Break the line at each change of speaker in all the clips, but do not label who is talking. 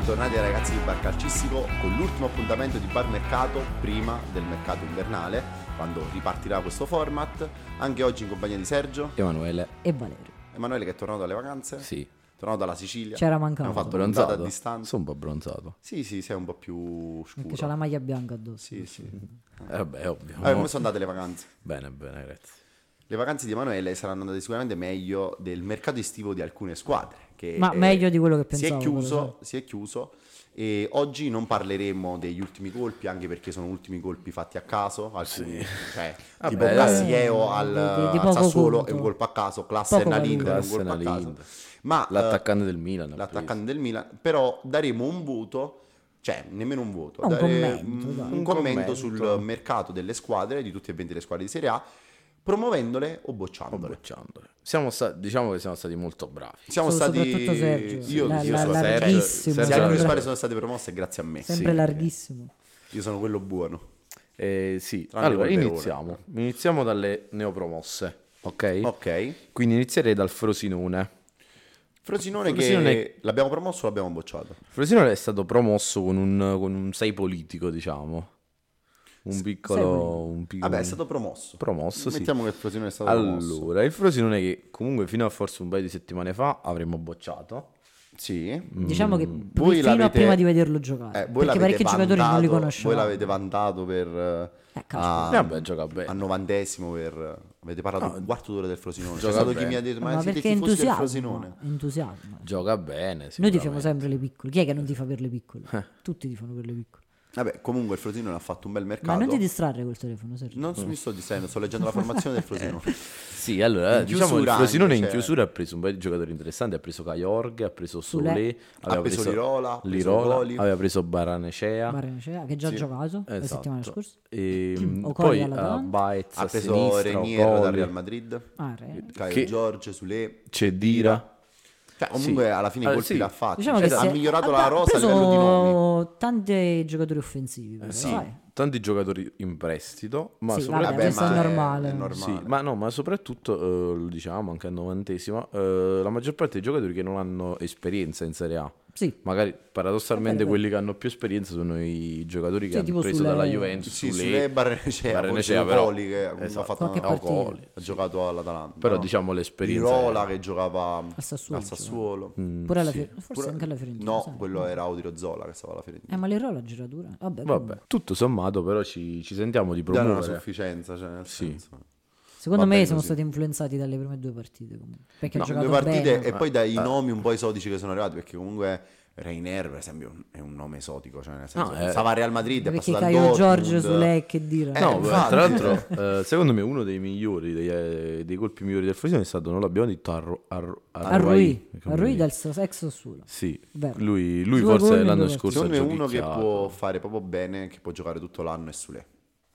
bentornati ai ragazzi di Bar Calcistico con l'ultimo appuntamento di Bar Mercato prima del mercato invernale, quando ripartirà questo format. Anche oggi in compagnia di Sergio,
Emanuele,
e Valerio.
Emanuele che è tornato dalle vacanze,
sì,
tornato dalla Sicilia.
C'era mancato.
Abbiamo fatto puntata a
bronzato.
distanza.
Sono un po' bronzato.
Sì, sì, sei un po' più
Perché
scuro.
c'ha la maglia bianca addosso.
Sì, sì.
Eh, vabbè, ovvio.
Eh, come sono andate le vacanze?
Bene, bene, grazie.
Le vacanze di Emanuele saranno andate sicuramente meglio del mercato estivo di alcune squadre. Che
Ma
eh,
meglio di quello che
si
pensavo.
è
però,
chiuso, si è chiuso e oggi non parleremo degli ultimi colpi, anche perché sono ultimi colpi fatti a caso, alcuni, cioè,
Vabbè,
tipo
eh,
Cassiero al,
di- di
al Sassuolo
conto.
è un colpo a caso, Classe
Poco
Nalinder è un colpo a caso. Ma eh,
L'attaccante del Milan.
l'attaccante del Milan, però daremo un voto, cioè nemmeno un voto,
Un
dare-
commento,
un, un
Un
commento
commento.
sul mercato delle squadre, di tutte e 20 le squadre di Serie A, promuovendole o bocciandole.
preso. Bocciandole. Siamo sta- diciamo che siamo stati molto bravi.
Siamo
So-
stati
Sergio.
io,
La-
io
la-
sono
Sergio-
larghissimo.
Se
Sergio
alcune squadre sono state promosse grazie a me.
Sempre
Sì.
larghissimo.
Io sono quello buono.
Eh, sì,
Tranne
allora iniziamo. Iniziamo dalle neopromosse, ok?
Ok.
Quindi inizierei dal Frosinone.
Frosinone,
Frosinone-
che l'abbiamo promosso o l'abbiamo bocciato?
Frosinone è stato promosso con un, con un 6 politico, diciamo. Un piccolo... Un piccolo
Vabbè, è stato promosso.
promosso, sì.
Mettiamo che il Frosinone è stato promosso.
Allora, il Frosinone che comunque fino a forse un paio di settimane fa avremmo bocciato.
Sì.
Diciamo che
Mm. Voi
fino a prima di vederlo giocare.
Eh,
perché parecchi giocatori non li conoscevamo.
Voi l'avete vantato per... eh,
Eh, calcio.
a,
Eh, vabbè, gioca bene.
a novantesimo per... Avete parlato un quarto d'ora del Frosinone. C'è stato chi
bene.
mi ha detto, ma,
Ma
siete
perché
tifosi del
entusiasmo.
Frosinone?
entusiasmo.
Gioca bene.
Noi tifiamo sempre le piccole. Chi è che non tifa per le piccole?
Eh.
Tutti tifano per le piccole.
Vabbè, comunque il Frosinone ha fatto un bel mercato.
Ma non ti distrarre col telefono, Sergio.
Non mi sto distraendo, sto leggendo la formazione del Frosinone.
Sì, allora,
In
diciamo il
chiusura
Frosinone
anche,
in
cioè-
chiusura ha preso un paio di giocatori interessanti, ha preso Cayorghe, ha preso
Sule.
Solé,
Ha preso Lirola, ha preso
Lirola,
Goli.
aveva preso Baranecea.
Barenecea, che già ha giocato la
Esatto.
settimana scorsa.
E
O
poi uh. Baez
Ha preso
sinistra,
Renier dal Real Madrid,
Ah, re.
Caio
Che-
Giorge, Sule.
Cedira.
Cioè, comunque
Sì.
alla fine i colpi
sì.
l'ha fatti.
Diciamo
Cioè, ha
è-
migliorato la rosa a livello di nomi.
tanti giocatori offensivi, però,
Sì,
sai.
tanti giocatori in prestito, ma
Sì,
soprattutto...
vabbè, questo è
ma
normale.
È normale.
Sì, ma no, ma soprattutto, eh, lo diciamo anche al novantesimo, eh, la maggior parte dei giocatori che non hanno esperienza in Serie A.
Sì,
Magari paradossalmente quelli che hanno più esperienza sono i giocatori che
Sì,
hanno preso
sulle-
dalla Juventus,
Sì,
Sule,
Sule Barrenecea,
Barrenecea,
forse
però-
Coli che
esatto.
ha fatto
Qualche
una...
o
partita.
Coli.
ha giocato all'Atalanta.
Però
no?
diciamo l'esperienza
Lirola
è-
che giocava
Al Sassuolo,
al Sassuolo.
Mm,
pure alla
sì.
Fiorentina, forse
Pure-
anche alla Fiorentina.
No,
sai.
quello era Audiro Zola che stava alla Fiorentina.
Eh, ma l'Erola la giratura. Vabbè,
Vabbè, tutto sommato però ci, ci sentiamo di
Dare una
promuovere.
sufficienza, cioè nel
Sì.
senso.
Secondo
Va
me siamo
così.
stati influenzati dalle prime due partite comunque. Perché
No,
ha giocato
due partite
bene.
e poi dai nomi un po' esotici che sono arrivati perché comunque Reiner per esempio è un nome esotico, cioè nel senso
No, è-
stava a Real Madrid, è
Perché Caio. Giorgio su lei che dire.
Eh,
No,
infatti.
tra l'altro, eh, secondo me uno dei migliori, dei, eh, dei colpi migliori del Frosinone è stato, non l'abbiamo detto, a, Ru- a, a
a Rui,
come
a Rui
dire.
dal Sos- ex Sassuolo.
Sì,
Vero.
lui, lui forse l'anno scorso
Secondo me uno che può fare proprio bene, che può giocare tutto l'anno è Sule.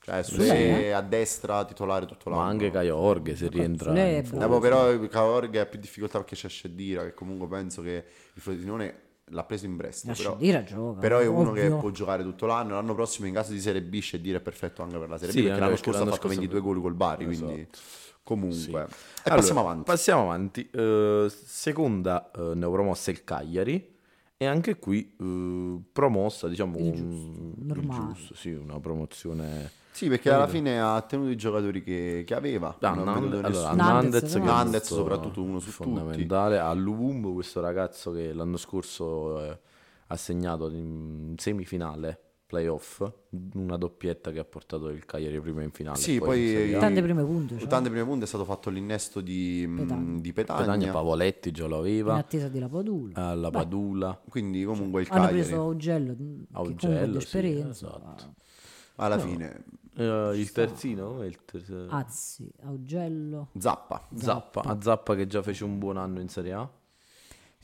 Cioè Sule a destra titolare tutto l'anno.
Ma anche Caio se rientra.
È bravo.
Dopo però Caorghe ha più difficoltà perché c'è Scedira che comunque penso che il Frosinone l'ha preso in prestito. Però,
gioca,
però è uno che
ovvio.
può giocare tutto l'anno. L'anno prossimo in caso di Serie B Scedira è perfetto anche per la Serie
Sì,
B perché l'anno
perché
scorso ha fatto
scorso-
22 gol col Bari,
Esatto.
quindi comunque. E
Allora,
passiamo avanti.
Passiamo avanti. Eh, seconda eh, neopromossa il Cagliari. E anche qui eh, promossa, diciamo,
Il
un-
giusto,
il
normale.
giusto, sì, una promozione.
Sì, perché alla fine ha tenuto i giocatori che, che aveva.
Ah,
non
Nand- allora.
Nandez,
Nandez, che
Nandez soprattutto uno su tutti.
fondamentale. A Luvumbo, questo ragazzo che l'anno scorso eh, ha segnato in semifinale playoff, una doppietta che ha portato il Cagliari prima in finale.
Sì, poi-
in A.
Tante prime punte. Cioè,
Tante prime punte è stato fatto l'innesto di mm,
Petagna.
di Petagna.
Petagna, Pavoletti già lo
in
aveva,
attesa di Lapadula.
alla Padula.
Quindi comunque il
Hanno
Cagliari
preso Augello, che comunque ha
Augello, sì,
esperienza.
esatto.
alla fine
Eh, il terzino, il ter-
Azzi, Augello.
Zappa.
Zappa, a Zappa che già fece un buon anno in Serie A.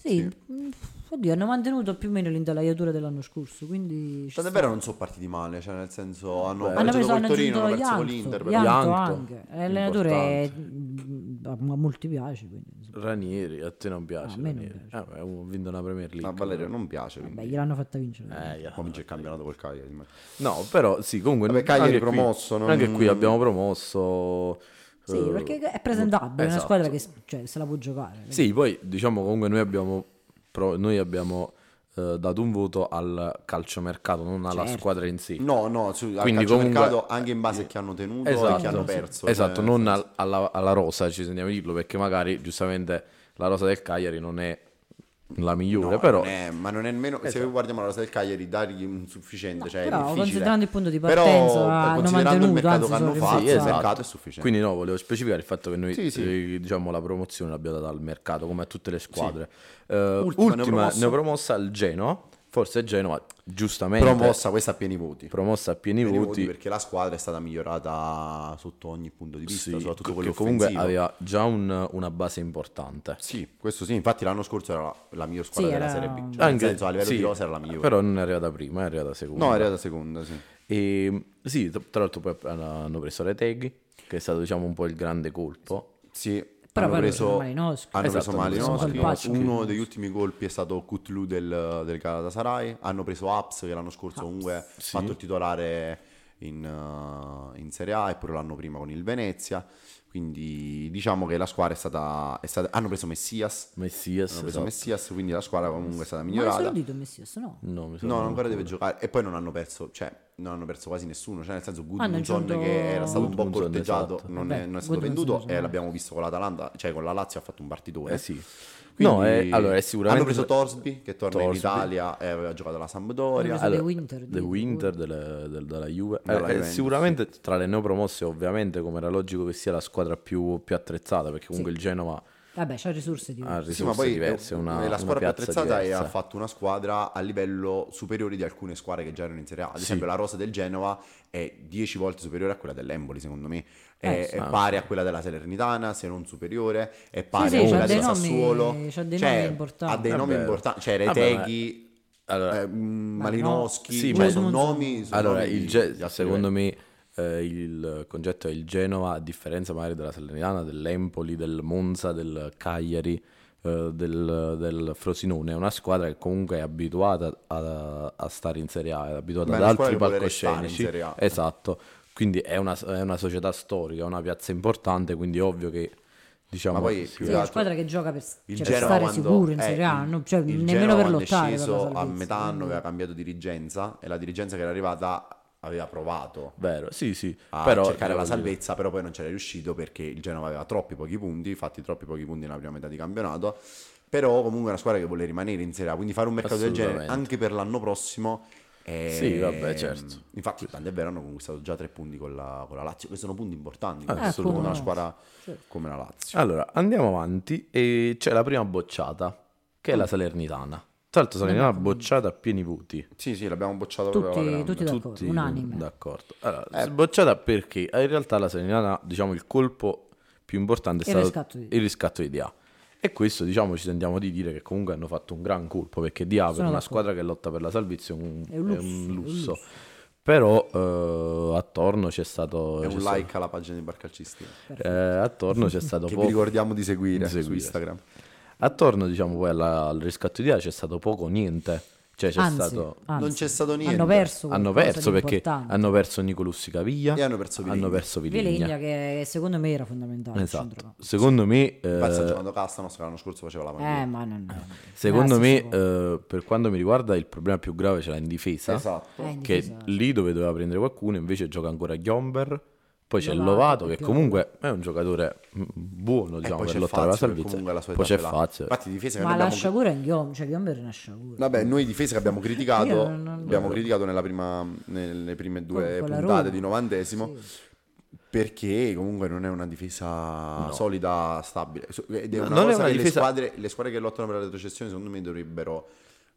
Sì, mm, oddio, hanno mantenuto più o meno l'intelaiatura dell'anno scorso, quindi...
Tanto è
sta.
vero non sono partiti male, cioè nel senso hanno
Beh,
pareggiato
preso,
col Torino, hanno perso con l'Inter, però
Ianto, anche. E L'allenatore
importante.
a molti piace, quindi...
Ranieri, a te non piace?
A me non
Ranieri?
piace.
Eh, beh, vinto una Premier League.
a Valerio non piace,
Beh,
quindi
gliel'hanno fatta vincere.
Eh,
poi vince il campionato col Cagliari.
No, però sì, comunque
Vabbè, Cagliari
anche qui-
promosso, non-
Anche qui abbiamo promosso
Sì,
eh,
perché è presentabile, è una
esatto.
squadra che cioè, se la può giocare.
Sì, poi diciamo comunque noi abbiamo noi abbiamo eh, dato un voto al calciomercato, non alla
Certo.
squadra in sé.
No, no, su, al
Quindi
calciomercato
comunque-
anche in base a chi hanno tenuto e
Esatto,
chi hanno perso.
esatto,
cioè,
non al- alla, alla rosa, ci sentiamo di dirlo, perché magari giustamente la rosa del Cagliari non è la migliore,
No,
però
non è- ma non è nemmeno se
Esatto.
guardiamo la rosa del Cagliari dargli un sufficiente cioè
però
è difficile
considerando il punto di
Però,
partenza, hanno
considerando il mercato
anzi,
che hanno fatto
Sì,
il
esatto.
mercato è sufficiente
Quindi no, volevo specificare il fatto che noi
Sì, sì.
eh, diciamo la promozione l'abbiamo data al mercato come a tutte le squadre. Eh,
Ultima
ultima,
neopromossa.
neopromossa il Genoa, forse Genoa giustamente
promossa questa a pieni voti
promossa a pieni
Pieni
voti
perché la squadra è stata migliorata sotto ogni punto di vista
sì,
soprattutto
che
quello
comunque
offensivo
aveva già un- una base importante.
sì questo sì infatti l'anno scorso era la, la miglior squadra
Sì,
della
era-
Serie B cioè, nel
Anche-
senso a livello
sì,
di rosa era la migliore
Però non è arrivata prima, è arrivata seconda.
no era la seconda sì
E sì, tra tra l'altro poi hanno preso Reteghi, che è stato diciamo un po' il grande colpo.
sì
Però
hanno preso,
Malinowski.
hanno
Esatto,
preso Malinowski. Uno degli ultimi colpi è stato Kutlu del, del Galatasaray hanno preso Aps che l'anno scorso comunque ha fatto il titolare in, uh, in Serie A eppure l'anno prima con il Venezia quindi diciamo che la squadra è stata, è stata hanno preso Messias
Messias.
hanno preso
esatto.
Messias quindi la squadra comunque è stata
Ma è
migliorata
sordito Messias, no?
No, mi
No, ancora deve giocare. E poi non hanno perso, cioè, non hanno perso quasi nessuno. Cioè, nel senso, Gudmundsson
aggiunto-
che era stato un po' corteggiato,
esatto.
non, è,
Vabbè,
non è stato
Gudmundsson,
venduto. E l'abbiamo visto con l'Atalanta, cioè con la Lazio ha fatto un partitore.
Eh sì.
Quindi
no, eh, allora è sicuramente
Hanno preso Torsby che torna in
Torsby.
Italia e aveva giocato alla Sampdoria.
Allora,
The Winter,
The Winter delle- del- della Juve.
Dalla
Eh, eh,
Juventus,
sicuramente tra le neopromosse, ovviamente, come era logico che sia la squadra più, più attrezzata, perché comunque
Sì.
il Genova
Vabbè, c'ha risorse di
ha
Sì, ma
risorse
poi
diverse,
è,
una,
è la
una
squadra più attrezzata e
diversa.
ha fatto una squadra a livello superiore di alcune squadre che già erano in Serie A. Ad esempio, la rosa del Genova è 10 volte superiore a quella dell'Emboli, secondo me. È,
Eh,
è pari a quella della Salernitana, se non superiore, è pari
sì,
a quella del
nomi-
Sassuolo.
c'ha dei
Cioè,
nomi importanti.
Ha dei nomi importanti, cioè Reteghi,
Allora,
eh, Malinowski,
Sì,
cioè,
ma-
sono nomi. sono
Allora,
nomi
il
di-
Ge-
di
secondo me eh, il concetto è il Genova, a differenza magari della Salernitana, dell'Empoli, del Monza, del Cagliari, eh, del, del Frosinone, è una squadra che comunque è abituata a, a stare in Serie A, è abituata
Ma è
ad altri palcoscenici. Esatto, quindi è una, è una società storica, è una piazza importante, quindi è ovvio che diciamo...
Ma poi
sì,
è una squadra che gioca per, cioè, per stare sicuro in Serie A,
il-
cioè,
il
nemmeno per lottare
è
per
a metà anno aveva cambiato dirigenza e la dirigenza che era arrivata aveva provato
Vero, sì, sì,
a
però...
cercare la
dire-
salvezza, però poi non c'era riuscito perché il Genova aveva troppi pochi punti, fatti troppi pochi punti nella prima metà di campionato. Però comunque è una squadra che vuole rimanere in Serie A, quindi fare un mercato del genere anche per l'anno prossimo è...
Sì, vabbè, certo.
Infatti, tanto è vero, hanno conquistato già tre punti con la, con la Lazio, che sono punti importanti,
Ah,
soprattutto con una squadra
Certo.
come la Lazio.
Allora, andiamo avanti e c'è la prima bocciata, che è
Mm.
la Salernitana. Tra l'altro Salernitana bocciata a pieni voti.
Sì, sì, l'abbiamo bocciato
Tutti- tutti d'accordo,
Tutti
unanime.
d'accordo. Allora,
Eh.
bocciata perché in realtà la Salernitana, diciamo, il colpo più importante è
Il
stato
riscatto di-
il riscatto di DA. E questo, diciamo, ci sentiamo di dire che comunque hanno fatto un gran colpo perché DA per una squadra che lotta per la salvezza è un,
È un
è
lusso, è un
lusso. Però eh, attorno c'è stato...
È un
stato-
like alla pagina di Barcalcisti.
eh, attorno c'è stato
Che vi
poco...
ricordiamo di seguire,
di seguire.
su Instagram.
Attorno, diciamo, poi alla- al riscatto di DA c'è stato poco o niente. Cioè c'è
Anzi,
stato...
anzi,
Non c'è stato niente.
Hanno perso
Hanno perso perché
importante.
hanno perso Nicolussi Caviglia
E hanno perso Viligna.
hanno perso Viligna.
Vilegna che secondo me era fondamentale al
Esatto. Secondo me, eh,
sta giocando Castanos che l'anno scorso faceva la panchina.
Eh, ma non
secondo
non è la
me eh, per quanto mi riguarda, il problema più grave ce l'ha in difesa.
Esatto.
Eh, in
Che
difesa-
lì dove doveva prendere qualcuno, invece gioca ancora Ghiomber. Poi c'è
Lovato,
Lovato, che comunque è un giocatore buono,
E
diciamo, per lottare per la salvezza.
comunque la sua
Poi c'è. Fazio.
Infatti difesa che
Ma
noi
la
abbiamo
sciagura è in Ghiom, cioè Ghiomber è una sciagura.
Vabbè, noi difese che abbiamo criticato,
non- non-
abbiamo criticato nella prima, nelle prime due
Con
puntate di novantesimo, perché comunque non è una difesa solida, stabile. Ed è
No,
una
non è
cosa
una
che
difesa-
le, squadre, le squadre che lottano per la retrocessione secondo me dovrebbero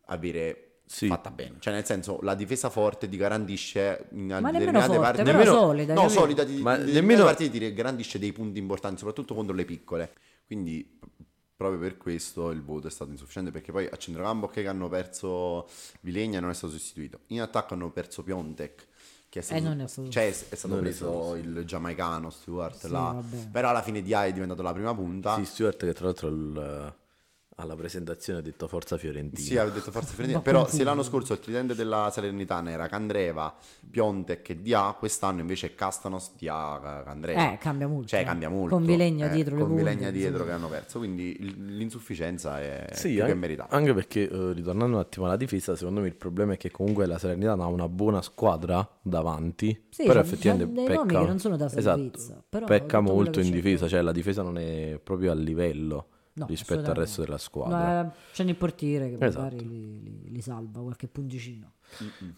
avere
Sì.
fatta bene. Cioè nel senso, la difesa forte ti garantisce in
Ma nemmeno
determinate
forte, però
Nemmeno-
solida.
No,
capito?
solida, ti,
Ma
determinate
nemmeno-
partite ti garantisce dei punti importanti, soprattutto contro le piccole. Quindi proprio per questo il voto è stato insufficiente perché poi a centrocampo ok che hanno perso Vilegna non è stato sostituito. In attacco hanno perso Piontek che è stato,
Eh, non è stato-
cioè, è stato
Non è
preso
stato-
il giamaicano Stewart
Sì,
là.
vabbè.
Però alla fine Dia è diventato la prima punta.
Sì, Stuart che tra l'altro il- alla presentazione ho detto Forza Fiorentina.
Sì, avevo detto Forza Fiorentina, però se l'anno scorso il tridente della Salernitana era Candreva, Piontek e Dia, quest'anno invece è Castanos, Dia, Candreva.
Eh, cambia molto,
Cioè cambia molto.
Con Vilegna
eh,
dietro
Con Vilegna dietro
insomma.
che hanno perso, quindi l'insufficienza è
Sì,
più che
anche,
meritata.
anche perché eh, ritornando un attimo alla difesa, secondo me il problema è che comunque la Salernitana ha una buona squadra davanti,
Sì,
però
c'ha-
effettivamente
dei nomi
pecca,
che non sono da salvezza,
esatto,
però
pecca molto in difesa, cioè la difesa non è proprio a livello
No,
rispetto al resto della squadra.
Ma c'è il portiere che
Esatto.
magari li, li- li salva, qualche punticino.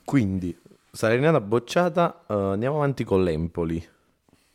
Quindi, Salernitana bocciata, eh, andiamo avanti con l'Empoli.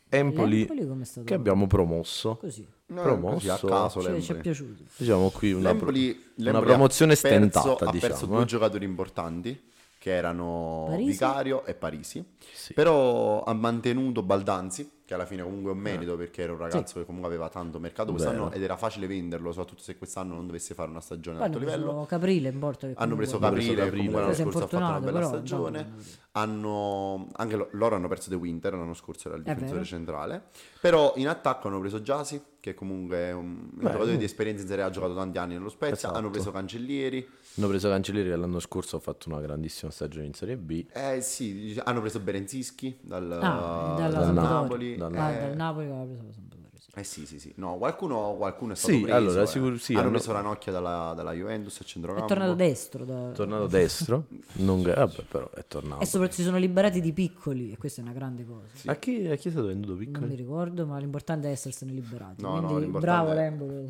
Empoli,
L'Empoli come è stato?
che abbiamo promosso.
Così,
No,
promosso.
così, a caso
ci, ci è
l'Empoli.
piaciuto.
Diciamo qui una, pro-
L'Empoli,
una
l'Empoli
promozione
ha perso-
stentata,
ha perso
diciamo.
due
eh.
giocatori importanti che erano
Parisi?
Vicario e Parisi.
Sì.
Però ha mantenuto Baldanzi, che alla fine comunque è un merito perché era un ragazzo che comunque aveva tanto mercato quest'anno
Vero.
ed era facile venderlo, soprattutto se quest'anno non dovesse fare una stagione
Poi
ad alto livello.
preso Caprile in porta. che
Hanno preso
comunque-
Caprile,
Caprile.
comunque l'anno scorso ha fatto una bella
però,
stagione.
intanto-
Hanno, anche lo- loro hanno perso De Winter l'anno scorso, era il difensore centrale. Però in attacco hanno preso Jasi, che comunque è un
Beh,
giocatore
mm.
di esperienza in Serie A, ha giocato tanti anni nello Spezia.
Esatto.
Hanno preso Cancellieri.
Hanno preso Cancellieri che l'anno scorso ha fatto una grandissima stagione in Serie B.
Eh sì, hanno preso Berenzischi dal,
Ah,
dal
Sampdoria.
Napoli.
Dal-
eh,
dal Napoli aveva preso la Sampdoria. sì.
eh sì, sì, sì. No, qualcuno, qualcuno è stato
Sì,
preso.
allora,
eh.
sicur- sì,
hanno
hanno-
preso Ranocchia dalla, dalla Juventus a
È
centrocampo.
tornato destro. da-
È tornato destro. Non... Vabbè, però è tornato.
E soprattutto si sono liberati di piccoli, e questa è una grande cosa.
A, chi, a chi è stato venduto
Non mi ricordo, ma l'importante è essersene liberati.
No, no,
Quindi
l'importante
bravo
è-
Lembolo.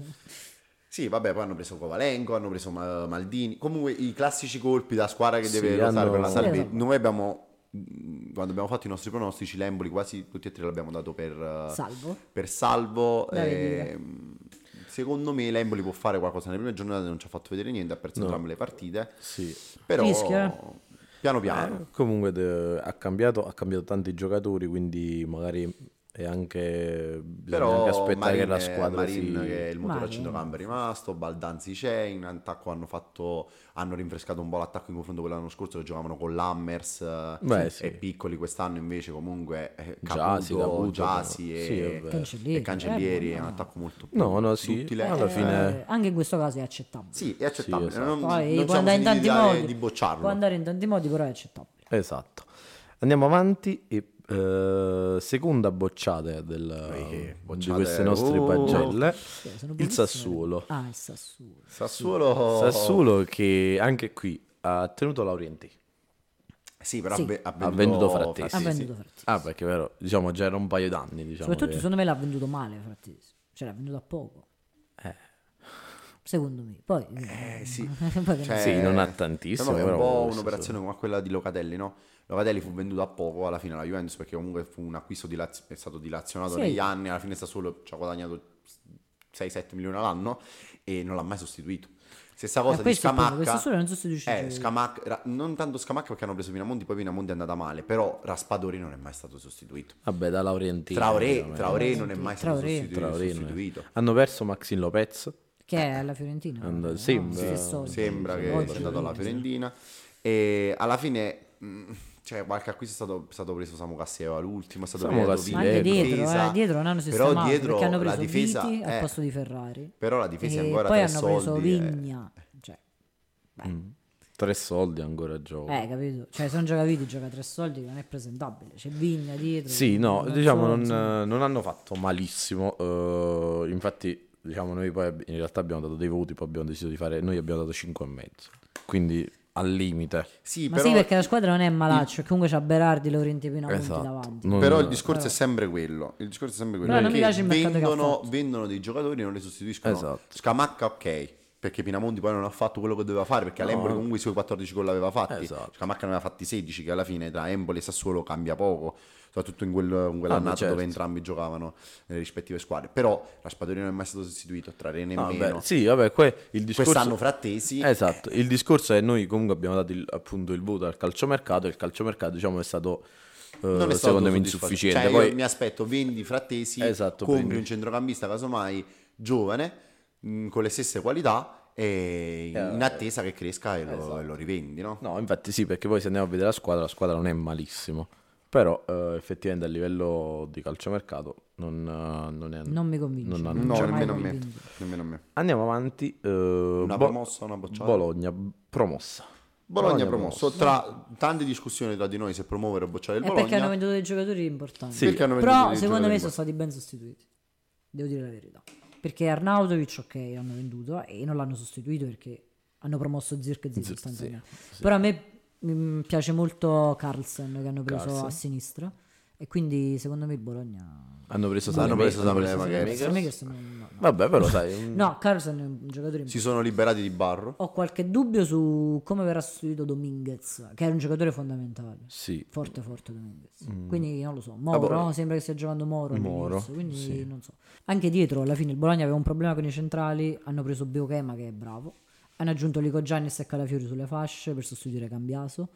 Sì, vabbè, poi hanno preso Kovalenko, hanno preso Ma- Maldini. Comunque i classici colpi da squadra che
Sì,
deve rotare
hanno-
per la salvezza.
Sì, esatto.
Noi abbiamo, mh, quando abbiamo fatto i nostri pronostici, l'Emboli quasi tutti e tre l'abbiamo dato per, eh,
Salvo.
per salvo. E, mh, secondo me l'Emboli può fare qualcosa nelle prime giornate, non ci ha fatto vedere niente, ha perso entrambe le partite.
Sì.
Però
Rischia, eh.
piano piano.
Eh, comunque de- ha, cambiato, ha cambiato tanti giocatori, quindi magari è anche, bisogna
Però
anche aspettare
Marin,
che la squadra
Marin
si...
che è il motore a
Marin.
centrocampo è rimasto, Baldanzi c'è, in attacco hanno fatto hanno rinfrescato un po' l'attacco in confronto con l'anno scorso che giocavano con Lammers eh,
Beh, sì.
e piccoli quest'anno invece comunque eh,
Giasi,
Caputo, Giasi
sì,
e,
è vero.
Cancellieri,
e Cancellieri
eh,
è un attacco molto più
No, no, sì,
duttile.
alla
Eh,
fine-
Eh, anche in questo caso è accettabile.
sì, è accettabile,
Sì, esatto.
non,
Poi
non
può andare in tanti modi.
di bocciarlo.
Può andare in tanti modi, però è accettabile.
Esatto. Andiamo avanti e eh, seconda bocciata del,
Eh,
di
bocciate-
queste nostre
oh.
pagelle, il. Sassuolo.
Ah, il Sassuolo.
Sassuolo
Sassuolo che anche qui ha tenuto Laurenti.
Sì, però
Sì.
ha, ve- ha
Ha
venduto,
Frattesi.
Ha venduto Frattesi.
Ah, perché vero, diciamo già era un paio d'anni, diciamo.
Soprattutto
che-
secondo me l'ha venduto male Frattesi. Cioè l'ha venduto a poco.
Eh.
Secondo me. Poi,
Eh, sì.
poi
Cioè,
Sì, non ha tantissimo,
diciamo è un
però
po' un'operazione come quella di Locatelli, no? Locatelli fu venduto a poco alla fine alla Juventus perché comunque fu un acquisto dilaz- è stato dilazionato
Sì.
negli anni, alla fine Sassuolo ci ha guadagnato 6-7 milioni all'anno e non l'ha mai sostituito. Stessa
Eh,
cosa di
punto,
Scamacca.
Sassuolo non sostituisce
Eh. Scamacca, ra- non tanto Scamacca perché hanno preso Pinamonti, poi Pinamonti è andata male, però Raspadori non è mai stato sostituito.
Vabbè, da Laurentino.
Traoré, Traoré non è mai stato
Traoré.
sostitu-
Traoré
sostituito.
Hanno perso Maxine Lopez.
Che è alla Fiorentina.
And-
no?
sembra-.
Sembra che sia andato alla. Fiorentina. E alla fine, mh, cioè, qualche acquisto è stato, è stato preso Samu Casseva l'ultimo, è stato
Samu
preso
anche
in
dietro, eh, dietro non hanno
Però
sistemato
dietro
perché hanno
la
preso
difesa,
Viti al
eh,
posto di Ferrari.
Però la difesa è ancora
poi
tre
hanno preso
soldi, eh.
Vigna. Cioè, beh,
Tre soldi ancora gioco.
eh, capito? Cioè, se non gioca Viti, gioca tre soldi, non è presentabile. C'è Vigna dietro.
Sì, no,
non
diciamo non, non hanno fatto malissimo. eh, infatti, diciamo, noi poi in realtà abbiamo dato dei voti, poi abbiamo deciso di fare. Noi abbiamo dato 5 e mezzo. Quindi al limite.
Sì,
Ma
però,
sì, perché la squadra non è malaccio, e comunque c'ha Berardi, Laurenti e Pinamonti
Esatto.
davanti.
Non-
però il discorso è sempre quello. Il discorso è sempre quello.
Però non mi piace il che
vendono,
fatto.
vendono dei giocatori e non li sostituiscono.
Esatto.
Scamacca, ok. Perché Pinamonti poi non ha fatto quello che doveva fare. Perché all'Empoli comunque i suoi 14 gol aveva fatti.
Esatto.
Scamacca ne aveva fatti 16, che alla fine tra Empoli e Sassuolo cambia poco. Soprattutto in, quel, in quell'annata
Ah, certo.
dove entrambi giocavano nelle rispettive squadre. Però Raspadori non è mai stato sostituito. Tra Re
Ah,
nemmeno.
beh, sì, vabbè, que- il discorso...
Quest'anno Frattesi.
Esatto, il discorso è noi comunque abbiamo dato il, appunto il voto al calciomercato e il calciomercato diciamo è stato, eh,
non è
secondo me insufficiente.
Cioè,
Poi,
io mi aspetto vendi Frattesi,
Esatto,
compri un centrocampista casomai giovane mh, con le stesse qualità e in
Eh,
attesa che cresca e lo,
esatto.
e lo rivendi, no?
No, infatti sì, perché poi se andiamo a vedere la squadra, la squadra non è malissimo. Però eh, effettivamente a livello di calciomercato non, eh, non è...
Non mi convince.
Non
No, nemmeno a me. Nemmeno a me.
Andiamo avanti. eh,
Una
Bo-
promossa, una bocciata?
Bologna, promossa.
Bologna promosso. Tra tante discussioni tra di noi se promuovere o bocciare il
È perché hanno
Bologna.
venduto dei giocatori importanti.
Sì.
Però secondo me sono stati ben sostituiti. Devo dire la verità. Perché Arnautovic, ok, l'hanno venduto e non l'hanno sostituito perché hanno promosso Zirkzee
Zirkzee,
sostanzialmente.
sì.
Però a me mm, piace molto Carlsen che hanno preso
Carlsen.
a sinistra e quindi secondo me il Bologna...
Hanno preso
Hanno
Saelemaekers,
preso. Saelemaekers
non- no, no.
Vabbè, però sai, un-
No, Carlsen è un giocatore.
Si sono liberati di Barro.
Ho qualche dubbio su come verrà sostituito Dominguez, che è un giocatore fondamentale.
sì.
Forte, forte Dominguez. Quindi non lo so. Moro, sembra che stia giocando Moro.
Mm. Moro,
all'inizio, quindi non so. Anche dietro, alla fine, il Bologna aveva un problema con i centrali. Hanno preso Biochema, che è bravo. Hanno aggiunto Lico Giannis e Calafiori sulle fasce per sostituire Cambiaso.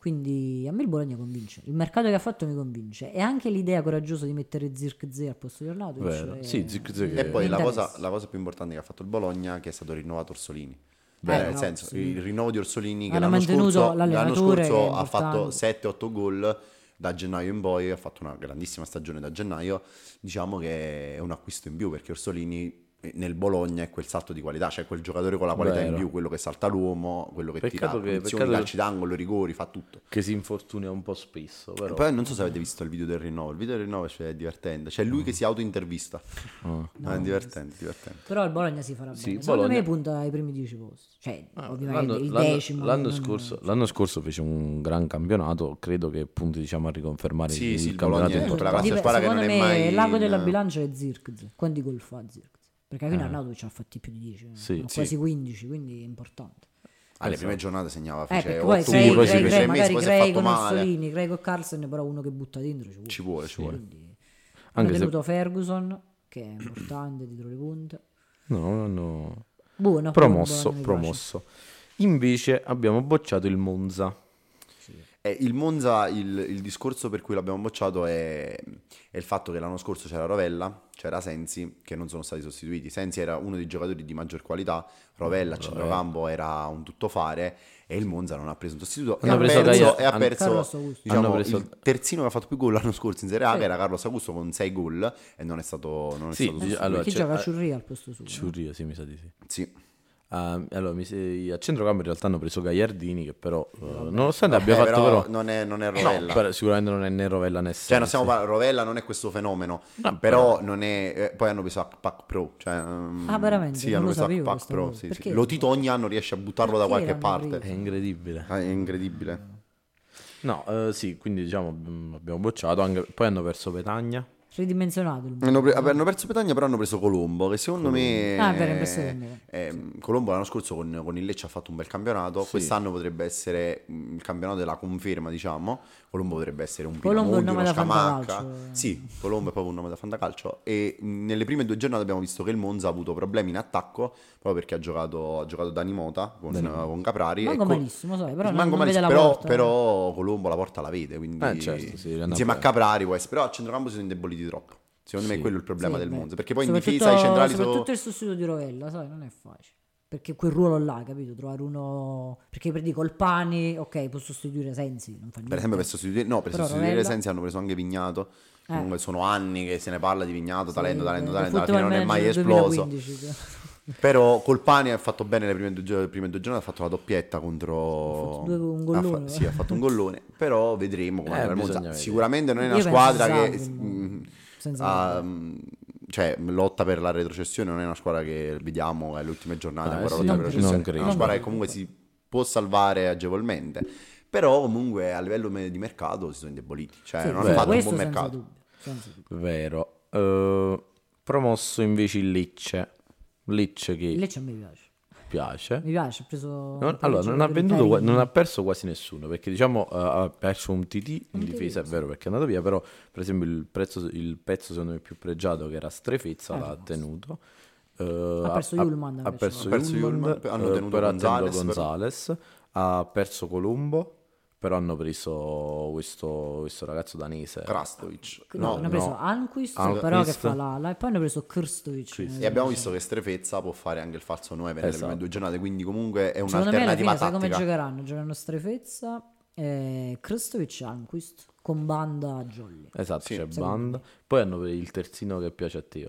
Quindi a me il Bologna convince. Il mercato che ha fatto mi convince. E anche l'idea coraggiosa di mettere Zirkzee al posto di Arnautovic.
Vero.
è-
Sì, Zirkzee
E poi la cosa, la cosa più importante che ha fatto il Bologna che è stato rinnovato Orsolini.
Beh,
nel
no,
senso,
sì.
il rinnovo di Orsolini che l'anno scorso, l'anno scorso
è
ha fatto
importante.
7-8 gol da gennaio in poi, ha fatto una grandissima stagione da gennaio, diciamo che è un acquisto in più perché Orsolini eh, nel Bologna è quel salto di qualità, cioè quel giocatore con la qualità
Vero.
in più, quello che salta l'uomo, quello che
Peccato
tira
che- peccato-
calci d'angolo, rigori, fa tutto.
che si infortuna un po' spesso, però...
Poi non so se avete visto il video del rinnovo, il video del rinnovo cioè, è divertente, c'è lui che si autointervista,
Ah.
No, è divertente, divertente.
Però il Bologna si farà
Sì,
bene. Secondo
Bologna-
me punta ai primi 10 posti. Cioè,
Ah,
ovviamente
l'anno,
il
l'anno-
decimo.
l'anno
non-
scorso, l'anno scorso fece un gran campionato, credo che punti diciamo, a riconfermare
Sì,
il,
sì, il
campionato
Bologna è
importante.
quella classe squadra che
secondo
non è
me
mai
l'ago della bilancia è Zirkzee. Quanti gol fa Zirkzee? Perché alla fine Arnautovic ce l'ha fatti più di 10,
Eh. Sì, sì.
quasi 15, quindi è importante.
Alle prime giornate segnava,
Eh,
fece
perché poi
8
crei,
poi
gol,
si
crei,
fece
fece
crei,
tre mesi,
magari
fatto
con. Orsolini, crei con Carlsen, però uno che butta dentro ci vuole.
Ci vuole, ci vuole.
Quindi hanno
Anche se...
tenuto Ferguson, che è importante dietro le punte.
No, no.
Buono.
Promosso,
buono,
promosso. Invece abbiamo bocciato il Monza.
Eh, il Monza, il, il discorso per cui l'abbiamo bocciato è, è il fatto che l'anno scorso c'era Rovella, c'era Sensi, che non sono stati sostituiti. Sensi era uno dei giocatori di maggior qualità, Rovella a centrocampo era un tuttofare e il Monza non ha preso un sostituto. E
Hanno
ha,
preso
perso,
Gaia-
e ha perso, diciamo,
preso-
il terzino che ha fatto più gol l'anno scorso in Serie A, che era Carlos Augusto con 6 gol e non è stato, non è
Sì,
stato sostituito.
allora,
Chi
c'è-
gioca
eh,
Ciurria al posto suo? no?
Ciurria, sì, mi sa di sì.
Sì.
Ah, allora, mi se- a centrocampo in realtà hanno preso Gagliardini, che però, eh, nonostante abbia
Eh,
fatto
però,
però...
non è, non è
No,
Rovella.
però sicuramente non è né Rovella né
Cioè, non
Sensi.
stiamo parlando, Rovella non è questo fenomeno,
No,
però non è. eh, poi hanno preso Pac Pro. Cioè, ehm,
Ah, veramente?
Sì,
Non
hanno
lo
preso
sapevo
Pac Pro. Sì, sì.
lo
Lo Titogna non riesce a buttarlo da
Perché
qualche
l'hanno
parte.
È incredibile.
Ah, È incredibile.
No, eh, sì, quindi diciamo mm, abbiamo bocciato, anche- poi hanno perso Petagna.
Ridimensionato il
Hanno, pre- hanno perso Petagna, però hanno preso Colombo. Che secondo me.
Ah, è vero, è mia.
eh, Colombo l'anno scorso con, con il Lecce ha fatto un bel campionato. Quest'anno potrebbe essere mm, il campionato della conferma, diciamo. Colombo potrebbe essere un
Colombo è un
Pinamonti,
nome
uno
da
Scamacca.
fantacalcio.
Sì, Colombo è proprio un nome da fantacalcio. E mh, nelle prime due giornate abbiamo visto che il Monza ha avuto problemi in attacco proprio perché ha giocato, ha giocato Dani Mota con, con Caprari.
Manco
e co-
malissimo, sai, però
Manco
non
malissimo,
vede la
però,
porta, eh.
però Colombo la porta la vede. Quindi
Eh, certo, sì, è
insieme a. Caprari può essere. Però a centrocampo si sono indeboliti troppo. Secondo me
Sì.
quello è il problema
Sì,
del. Monza. Perché poi in difesa i centrali sono.
Soprattutto il sostituto di Rovella, sai, non è facile. Perché quel ruolo là, capito? Trovare uno... Perché per dire Colpani, ok, può sostituire Sensi, non fa niente.
Per esempio, per sostituire, no, per
Però
sostituire
Rovella-
Sensi hanno preso anche Vignato.
Eh.
Comunque sono anni che se ne parla di Vignato, talento,
Sì,
talento,
eh,
talento. Alla fine non è mai esploso.
2015, sì.
Però Colpani ha fatto bene le prime due, gio- le prime due giornate, ha fatto la doppietta contro...
Ha fatto un
ha
gollone.
fa- sì, ha fatto un gollone, però vedremo come
Eh.
Sicuramente non è
Io
una
penso
squadra
si
che...
salvi, senza
mm, cioè, lotta per la retrocessione, non è una squadra che vediamo alle ultime giornate
Ah,
ancora
sì,
lotta
non
per la retrocessione. È una squadra che comunque si può salvare agevolmente. Però comunque a livello di mercato si sono indeboliti, cioè
Sì,
non hanno fatto un buon
senza
mercato.
dubbio, senza dubbio.
Vero. Eh, promosso invece il Lecce. Lecce che
Lecce a me piace.
Piace.
Mi piace, ha preso...
Non- allora, non ha, venduto, non ha perso quasi nessuno perché diciamo eh, ha perso un TT in difesa, è vero perché è andato via, però per esempio il, prezzo- il pezzo secondo me più pregiato che era Strefezza l'ha tenuto. Eh,
Ha perso Yulman,
ha
Ha perso
Yulman,
hanno
eh,
tenuto Gonzales, però-
Gonzales, ha perso Colombo, però hanno preso questo, questo ragazzo danese.
Krastovic.
No,
No,
hanno preso
no.
Anquist,
Anquist.
però che fa l'ala, e poi hanno preso Krstovic.
E abbiamo visto che Strefezza può fare anche il falso 9 nelle
Esatto.
prime due giornate, quindi comunque è
Secondo me alla
un'alternativa
fine sai come
tattica.
giocheranno? Giocheranno Strefezza eh, Krstovic e Almquist con banda Jolly.
Esatto, c'è
secondo
banda. Poi hanno il terzino che piace a te.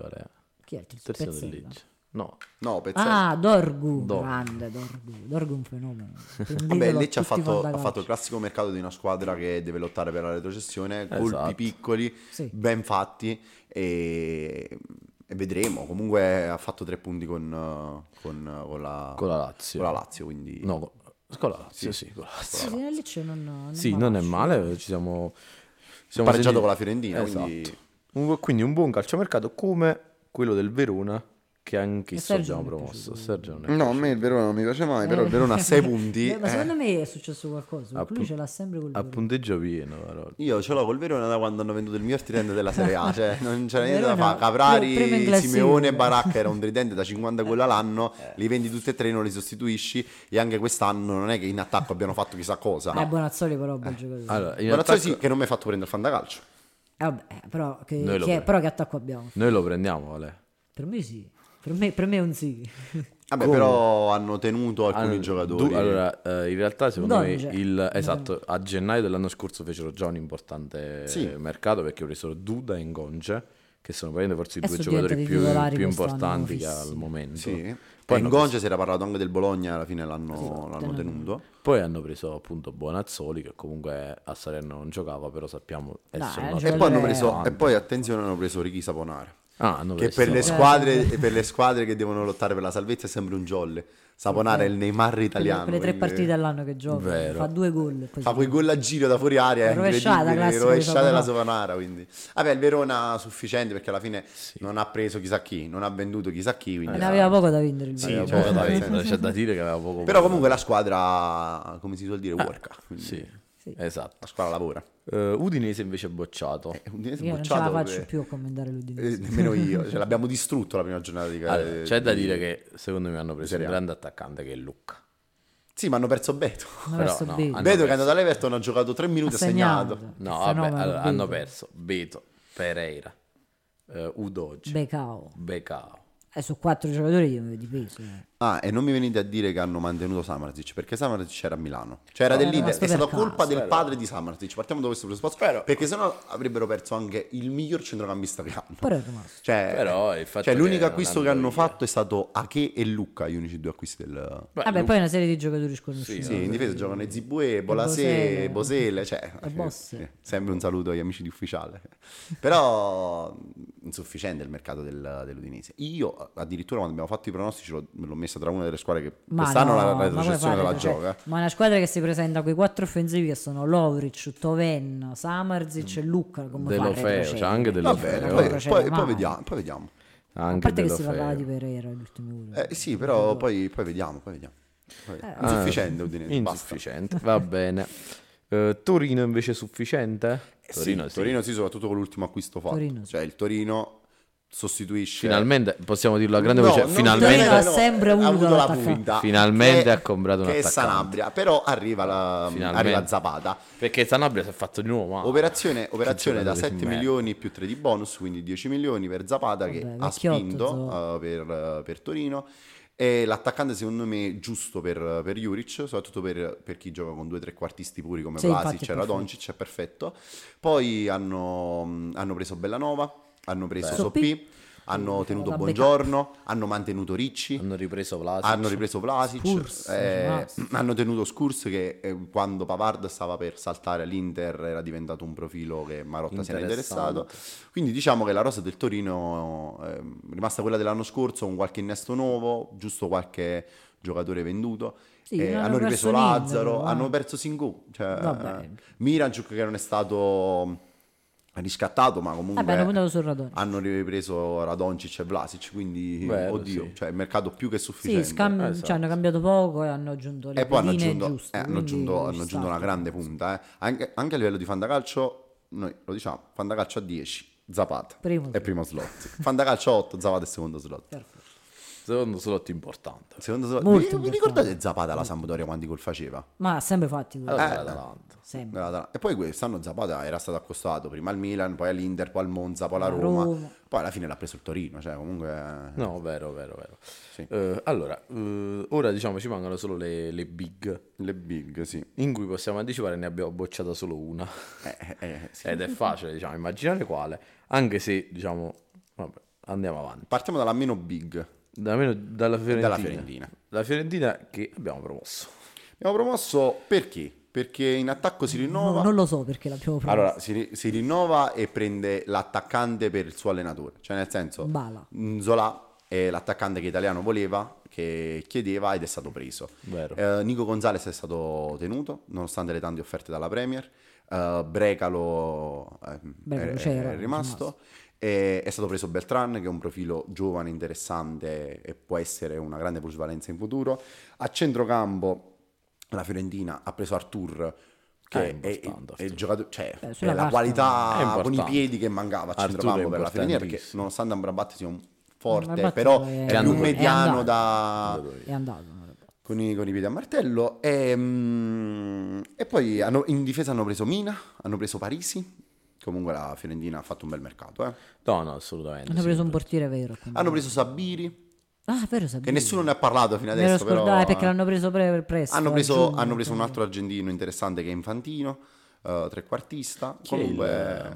Chi è il
Il terzino del? Lecce. No,
No, Pezzella.
Ah, Dorgu,
Dorgu.
grande Dorgu. Dorgu è un fenomeno.
Vabbè, Lecce ha fatto, ha fatto il classico mercato di una squadra che deve lottare per la retrocessione, colpi
Esatto.
piccoli,
Sì.
ben fatti e, e vedremo. Comunque ha fatto tre punti con, con, con la,
con la Lazio.
con la Lazio, quindi
No, con- la Lazio, sì, con la Lazio.
Sì, nel Lecce non, non
Sì, non è male, ci siamo... siamo
pareggiato
sentiti-
con la Fiorentina,
Esatto.
quindi
Un- quindi un buon calciomercato come quello del Verona, che anch'esso
Sergio
abbiamo promosso. Sergio non è
No, a me il Verona non mi piace mai, però il
Eh.
Verona ha 6 punti.
Eh, Ma secondo
eh.
me è successo qualcosa. perché lui ce l'ha sempre col
a
Verona.
punteggio pieno, però.
Io ce l'ho col Verona da quando hanno venduto il mio tridente della Serie A, cioè non c'era niente da fare. Caprari. Simeone Baracca era un tridente da 50 gol all'anno, li vendi tutti e tre, non li sostituisci e anche quest'anno non è che in attacco abbiano fatto chissà cosa.
Eh, Bonazzoli però un bel giocatore.
Allora,
Guarda,
attacco-
sì, che non mi ha fatto prendere il fantacalcio.
Eh, vabbè, eh, però, che,
pre-
però che attacco abbiamo?
Noi lo prendiamo, Vale.
Per me sì. Per me, per me è un sì.
Vabbè,
Come?
però hanno tenuto alcuni
Allora,
giocatori.
du- allora, eh, in realtà, secondo
Donge.
me, il, esatto, a gennaio dell'anno scorso fecero già un importante
Sì.
mercato perché presero Duda e Ngonge, che sono praticamente forse i due giocatori più,
titolari
più
quest'anno,
importanti che ha
fissi.
al momento.
sì.
Poi
Poi in
hanno,
Gonge si era parlato anche del Bologna, alla fine l'hanno, l'hanno tenuto.
poi hanno preso appunto Bonazzoli, che comunque a Salerno non giocava, però sappiamo
è
un
un
E poi hanno
Eh,
preso, e poi attenzione, hanno preso Ricky Saponare.
Ah,
Che per le,
Eh,
squadre, per le squadre che devono lottare per la salvezza è sempre un jolle. Saponare è il Neymar italiano.
quelle tre
quindi
partite all'anno che gioca.
Vero.
Fa due gol. poi
Fa quei gol a giro da fuori aria, è
Rovesciata,
rovesciata della
Saponara.
Quindi. Vabbè, il Verona sufficiente perché alla fine non ha preso chissà chi, non ha venduto chissà chi, quindi
Ne aveva poco da vendere il
Sì, cioè,
poco da vendere, c'è da dire che aveva poco
Però comunque la squadra, come si suol dire, worka. quindi
Sì,
Sì.
esatto.
La squadra lavora.
Eh, Udinese invece bocciato.
È un Udinese
Io non ce la
bocciato
faccio
per-
più a commentare
eh,
l'Udinese.
nemmeno io, ce l'abbiamo distrutto la prima giornata di gara.
Allora, c'è da dire che secondo me hanno preso un grande attaccante che è Lucca.
Sì, ma hanno perso Beto.
Ma
però
verso
no, hanno
Vedo che
perso.
è andato all'Everton, ha giocato 3 minuti,
Ha
ha segnato.
segnato.
No, vabbè, allora, hanno
Beto.
perso Beto, Pereira, eh, Udoge,
Becao.
Becao.
Eh, su quattro giocatori di, di peso. eh.
Ah, e non mi venite a dire che hanno mantenuto Samarzic, perché Samarzic era a Milano. Cioè era dell'Inter,
rimasto
è stata colpa del padre di Samarzic. Partiamo da questo presupposto. Perché sennò avrebbero perso anche il miglior centrocampista che hanno.
Però è rimasto.
Cioè,
Però il fatto
cioè, l'unico acquisto
hanno
che hanno fatto è stato Ache e Lucca, gli unici due acquisti del...
Beh,
Vabbè,
Lu-
poi una serie di giocatori sconosciuti.
Sì, in difesa giocano Zibue, Bolasè,
Bosele.
Cioè,
E Bosse.
sì, sempre un saluto agli amici di ufficiale. Però insufficiente il mercato del- dell'Udinese. Io addirittura quando abbiamo fatto i pronostici l'ho, me l'ho messa tra una delle squadre che
Ma
quest'anno
no,
la retrocessione
fate?
la
Cioè,
gioca.
Ma una squadra che si presenta con i quattro offensivi che sono Lovric, Toven, Samarzic e Lucca. Come
De
fa a
Lofeo,
retrocedere?
c'è anche De
Va
Lofeo.
bene,
non
poi,
procede
poi- poi vediamo, poi vediamo.
A
Anche
parte
De
che si parlava di Pereira ultimi ore.
Eh, sì, però poi, poi vediamo, poi vediamo. Poi- Insufficiente Udinese.
Insufficiente, va bene. Eh, Torino invece sufficiente?
Eh sì, Torino, sì. soprattutto con l'ultimo acquisto fatto.
Torino sì.
Cioè il Torino sostituisce...
Finalmente, possiamo dirlo a grande
No,
voce, finalmente...
Ha sempre avuto
la punta.
Finalmente
che-
ha comprato un
Che è
attaccante.
Sanabria, però arriva, la,
Finalmente.
arriva Zapata.
Perché Sanabria si è fatto di nuovo male.
Operazione, operazione da
giocatore
7
di merda.
milioni più 3 di bonus, quindi 10 milioni per Zapata che
Vabbè,
ha
vecchiotto,
spinto uh, per, per Torino. E l'attaccante secondo me giusto per, per Juric, soprattutto per, per chi gioca con due tre quartisti puri come
Sì,
Vlasic
è
e
perfetto.
Radonjic, è perfetto. Poi hanno, hanno preso Bellanova, hanno preso
Soppi.
Hanno tenuto
La
Buongiorno, hanno mantenuto Ricci.
Hanno ripreso Vlasic.
Hanno ripreso Vlasic,
Spurs,
eh, hanno tenuto Scurs che eh, quando Pavard stava per saltare all'Inter era diventato un profilo che Marotta si era interessato. Quindi diciamo che la rosa del Torino è rimasta quella dell'anno scorso con qualche innesto nuovo, giusto qualche giocatore venduto.
Sì,
Eh, hanno
hanno
ripreso
niente,
Lazzaro,
però, eh.
hanno perso Singu, cioè, eh, Miranchuk che non è stato riscattato, ma comunque
Vabbè, hanno
ripreso Radonjic e Vlasic, quindi
Vero,
oddio,
sì.
cioè il mercato più che
Sì,
sufficiente.
scambi-
esatto.
cioè, hanno cambiato poco e hanno aggiunto le
E poi hanno aggiunto,
giuste.
eh, hanno aggiunto- hanno aggiunto una grande punta. eh. Anche, anche a livello di fantacalcio, noi lo diciamo, fantacalcio a 10, Zapata
Primo
è
slot.
primo slot. fantacalcio a 8, Zapata è secondo slot.
Perfetto.
Secondo slot importante.
Secondo te,
Molto
vi, vi
importante.
ricordate Zapata la Sampdoria quanti gol faceva?
Ma ha sempre fatti quello.
Allora,
Eh,
l'Atalanta.
Sempre.
Della- E poi quest'anno Zapata era stato accostato prima al Milan, poi all'Inter, poi al Monza, poi alla
La
Roma.
Roma.
Poi alla fine l'ha preso il Torino, cioè comunque...
No, vero, vero, vero.
Sì.
Eh, allora, eh, ora diciamo ci mancano solo le, le big,
Le big, sì.
in cui possiamo anticipare ne abbiamo bocciata solo una.
Eh, eh, eh, sì.
Ed è facile, diciamo, immaginare quale, anche se, diciamo, vabbè, andiamo avanti.
Partiamo dalla meno big.
Da meno- dalla Fiorentina.
Dalla Fiorentina.
La Fiorentina che abbiamo promosso.
Abbiamo promosso perché? Perché in attacco si rinnova...
No, non lo so perché l'abbiamo provato.
Allora, si, si rinnova e prende l'attaccante per il suo allenatore. Cioè, nel senso,
Bala.
Zola è l'attaccante che Italiano voleva, che chiedeva ed è stato preso.
Vero.
Eh, Nico Gonzalez è stato tenuto, nonostante le tante offerte dalla Premier. Eh, Brecalo eh,
Brecalo
è,
c'era,
è rimasto. E è stato preso Beltran, che è un profilo giovane, interessante e può essere una grande plusvalenza in futuro. A centrocampo la Fiorentina ha preso Artur, che è,
importante,
è il giocatore, cioè,
Beh,
è la
è
qualità con i piedi che mancava a centrocampo
è
per la Fiorentina, perché nonostante Amrabat sia un forte, però
è-
è
è
più
andato-
mediano
è
da...
È andato. è-
Con i, con i piedi a martello e, mm, e poi hanno- in difesa hanno preso Mina, hanno preso Parisi. Comunque la Fiorentina ha fatto un bel mercato. eh.
No, no, assolutamente.
Hanno
sì.
preso un portiere vero. quindi-
Hanno preso Sabiri,
Ah, vero,
che
Sabino.
nessuno ne ha parlato fino adesso. Però,
eh, perché l'hanno preso pre- presto.
hanno,
a
preso,
giugno,
hanno preso un altro argentino interessante che è Infantino, eh, trequartista.
Chi
Comunque,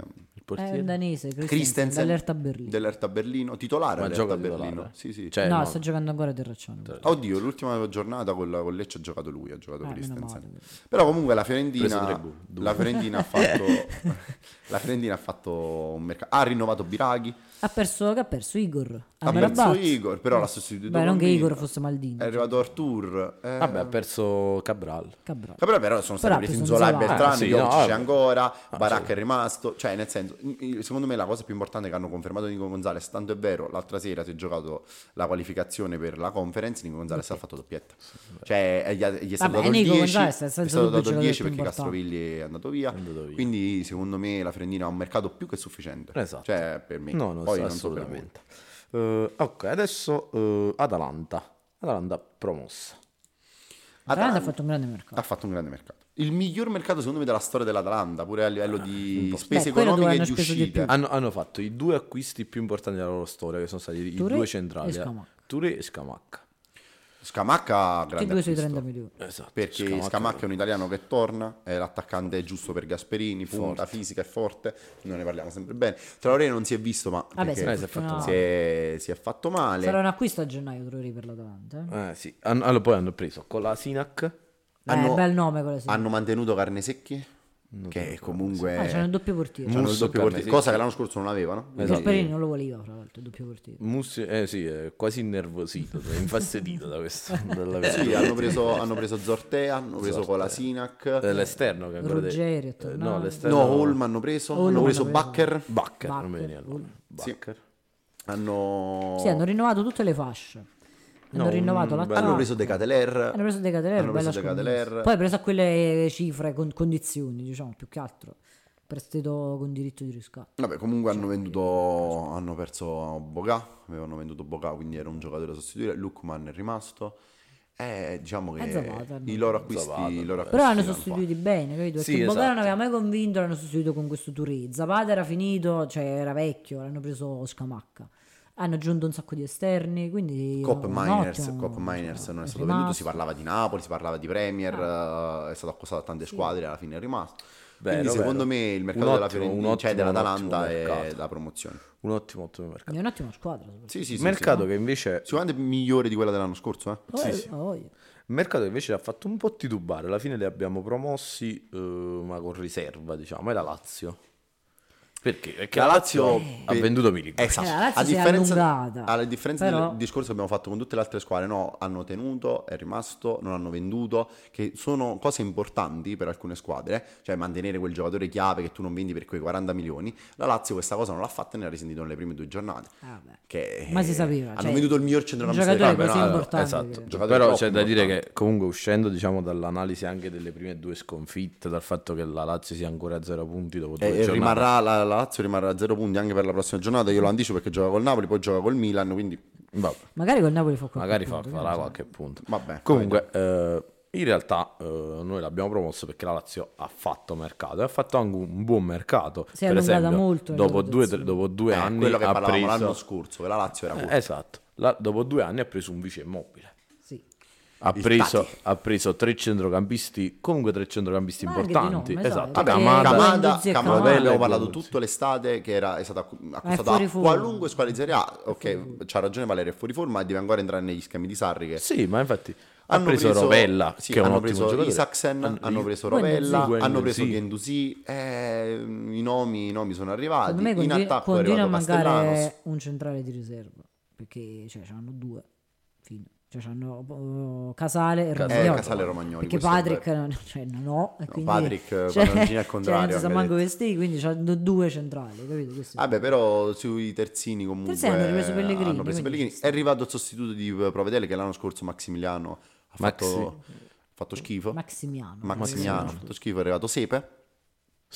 il
È
portiere?
un danese, Christensen,
Christensen
dall'Erta Berlino.
dell'Erta Berlino, titolare
Ma gioca
Berlino.
titolare?
Sì, sì.
Cioè,
no,
no.
sta giocando ancora Terracciano.
Oddio, l'ultima giornata con, la- con Lecce ha giocato lui, ha giocato
Eh,
Christensen. Però comunque la Fiorentina, la Fiorentina ha fatto la Fiorentina ha fatto un mercato, ha rinnovato Biraghi,
Ha perso, che ha perso Igor.
ha perso Igor, però l'ha sostituito
Beh, non che. Igor fosse Maldini.
È arrivato Artur. eh.
Vabbè, ha perso Cabral.
Cabral.
Però, però sono stati presi
preso
Zola e
Zola.
Bertrand,
Eh, sì,
Jokic
no,
c'è ancora,
Ah,
Baracca
sì.
è rimasto. Cioè, nel senso, secondo me la cosa più importante che hanno confermato Nico Gonzalez, tanto è vero, l'altra sera si è giocato la qualificazione per la conference, Nico Gonzalez ha fatto doppietta. Cioè, gli, è- gli è stato
Vabbè,
dato il
Nico
10,
Gonzalez è
stato dato il
il
10
giocatore
perché Castrovilli è andato via. Quindi, secondo me, la Fiorentina ha un mercato più che sufficiente.
Esatto.
Cioè, per me.
No, no,
Poi non so per voi.
assolutamente. Eh, ok, adesso eh, Atalanta. Atalanta promossa.
Atalanta ha
Atalanta
fatto un grande mercato.
ha fatto un grande mercato. Il miglior mercato, secondo me, della storia dell'Atalanta, pure a livello di spese
Beh, dove
economiche e di
di
uscite.
Hanno, hanno fatto i due acquisti più importanti della loro storia, che sono stati i
Touré
due centrali.
e Scamacca.
Touré e Scamacca.
Scamacca, grande
due sui
acquisto.
30 milioni.
Esatto.
Perché Scamacca, è un italiano che torna, è l'attaccante giusto per Gasperini, punta fisica e forte, non ne parliamo sempre bene. Traoré non si è visto, ma
Vabbè, si
si è fatto
no.
si è, si è fatto male.
Sarà un acquisto a gennaio Traoré per l'Atalanta. Eh?
Eh, sì. Hanno- allora, poi hanno preso Kolasinac.
Hanno-
eh, bel nome quello sì.
Hanno mantenuto Carnesecchi, che comunque
Ah, c'hanno il doppio portiere.
c'hanno il doppio portiere, cosa che l'anno scorso non avevano.
Gasperini non lo voleva, fra l'altro, il doppio portiere.
Mussi, eh sì, è quasi innervosito, è infastidito da questo. dalla
Sì, hanno preso, hanno preso Zortea, hanno preso Colasinac,
Eh, L'esterno che ancora
Ruggeri è
eh, no, l'esterno
no, Holm hanno preso,
Holm
hanno preso. Bakker,
Bakker, non mi il nome. Bakker.
hanno,
Sì, hanno rinnovato tutte le fasce. Hanno
No,
rinnovato
un
l'attacco.
hanno preso De Cateler,
Hanno preso De Cateler,
hanno preso
bella
De Cateler.
scommessa. Poi preso a quelle cifre, con condizioni, diciamo, più che altro. Prestito con diritto di riscatto.
Vabbè, comunque hanno venduto, hanno perso Boga, avevano venduto Boga, quindi era un giocatore da sostituire. Lukman è rimasto. E diciamo che
Eh, Zapata,
i loro acquisti,
Zapata,
i loro
Però hanno
acquisti
sostituiti bene, capito? Perché
Sì,
Boga
esatto.
non aveva mai convinto, l'hanno sostituito con questo Touré. Zapata era finito, cioè era vecchio, l'hanno preso Scamacca. Hanno aggiunto un sacco di esterni, quindi...
Cop Miners,
ottimo-
Cop Miners non è
è
stato venduto,
rimasto.
si parlava di Napoli, si parlava di Premier, eh, è stato accostato a tante squadre, alla fine è rimasto.
Vero,
Quindi secondo
vero.
me il mercato
Un
della
ottimo-
Fiorentina, cioè
ottimo,
dell'Atalanta
ottimo
è la promozione.
Un ottimo, ottimo mercato.
È un'ottima squadra.
Sì, sì, sì,
mercato
sì.
che invece
Sicuramente migliore di quella dell'anno scorso, eh?
Oh, eh, oh, yeah.
mercato che invece ha fatto un po' titubare. Alla fine li abbiamo promossi, eh, ma con riserva, diciamo. È la Lazio. Perché? Perché la
La
Lazio
Lazio-
ha venduto Milik.
Esatto.
Eh, la Lazio
a differenza,
allungata.
alla differenza
Però-
del discorso che abbiamo fatto con tutte le altre squadre, no, hanno tenuto, è rimasto, non hanno venduto, che sono cose importanti per alcune squadre, cioè mantenere quel giocatore chiave che tu non vendi per quei 40 milioni. La Lazio questa cosa non l'ha fatta e ne ha risentito nelle prime due giornate.
Ah.
Che,
Ma si sapeva,
Hanno
cioè,
venduto il miglior centrocampista
giocatore
del
così
campionato.
importante
Esatto,
Giocatore
però c'è da dire che comunque uscendo diciamo dall'analisi anche delle prime due sconfitte, dal fatto che la Lazio sia ancora a zero punti dopo due
E, e
giornate,
rimarrà, la, la Lazio rimarrà a zero punti anche per la prossima giornata. Io lo anticipo perché gioca col Napoli, poi gioca col Milan, quindi
Vabbè.
Magari col Napoli fa qualche
Magari fa-
punto, che
farà qualche punto.
Vabbè,
Comunque, eh, in realtà eh, noi l'abbiamo promosso perché la Lazio ha fatto mercato e ha fatto anche un buon mercato.
Si è
per esempio,
molto nella
dopo due, dopo due
Eh,
anni
quello che
ha
parlavamo l'anno
preso...
scorso, che la Lazio era
Eh, esatto, La- dopo due anni ha preso un vice immobile. Ha preso, ha preso tre centrocampisti, comunque tre centrocampisti
Ma
importanti.
nome,
esatto,
perché
Camada,
Camada-
Camada, abbiamo parlato tutto l'estate che era, è acquistato
fuori
a qualunque squadra di Serie A. Ok, c'ha ragione Valerio, è fuori forma e deve ancora entrare negli schemi di Sarri che
Sì, ma infatti ha
hanno
preso, Rovella,
sì,
che è un
hanno
ottimo
preso
giocatore.
Isaacsen,
Hanno-
hanno preso
Guendouzi.
Rovella, hanno
Guendouzi.
preso Gendusi, i nomi, i nomi sono arrivati.
Me
In
continua,
attacco è
continua a mancare un centrale di riserva. Perché cioè, hanno due. Fine. Cioè, c'hanno uh, Casale e Romagnoli.
eh, Casale e Romagnoli,
Perché Patrick non, cioè, non ho. E quindi,
Patrick,
cioè,
Panoncini al
cioè,
contrario, anche
manco vestiti, quindi c'hanno due centrali. Capito? Questo
Vabbè, però sui terzini comunque
Terzini hanno ripreso Pellegrini,
hanno preso Pellegrini. È arrivato il sostituto di Provedele che l'anno scorso Maximiliano ha
Maxi.
fatto, fatto schifo.
Maximiano.
Maximiano ha fatto schifo, è arrivato Sepe.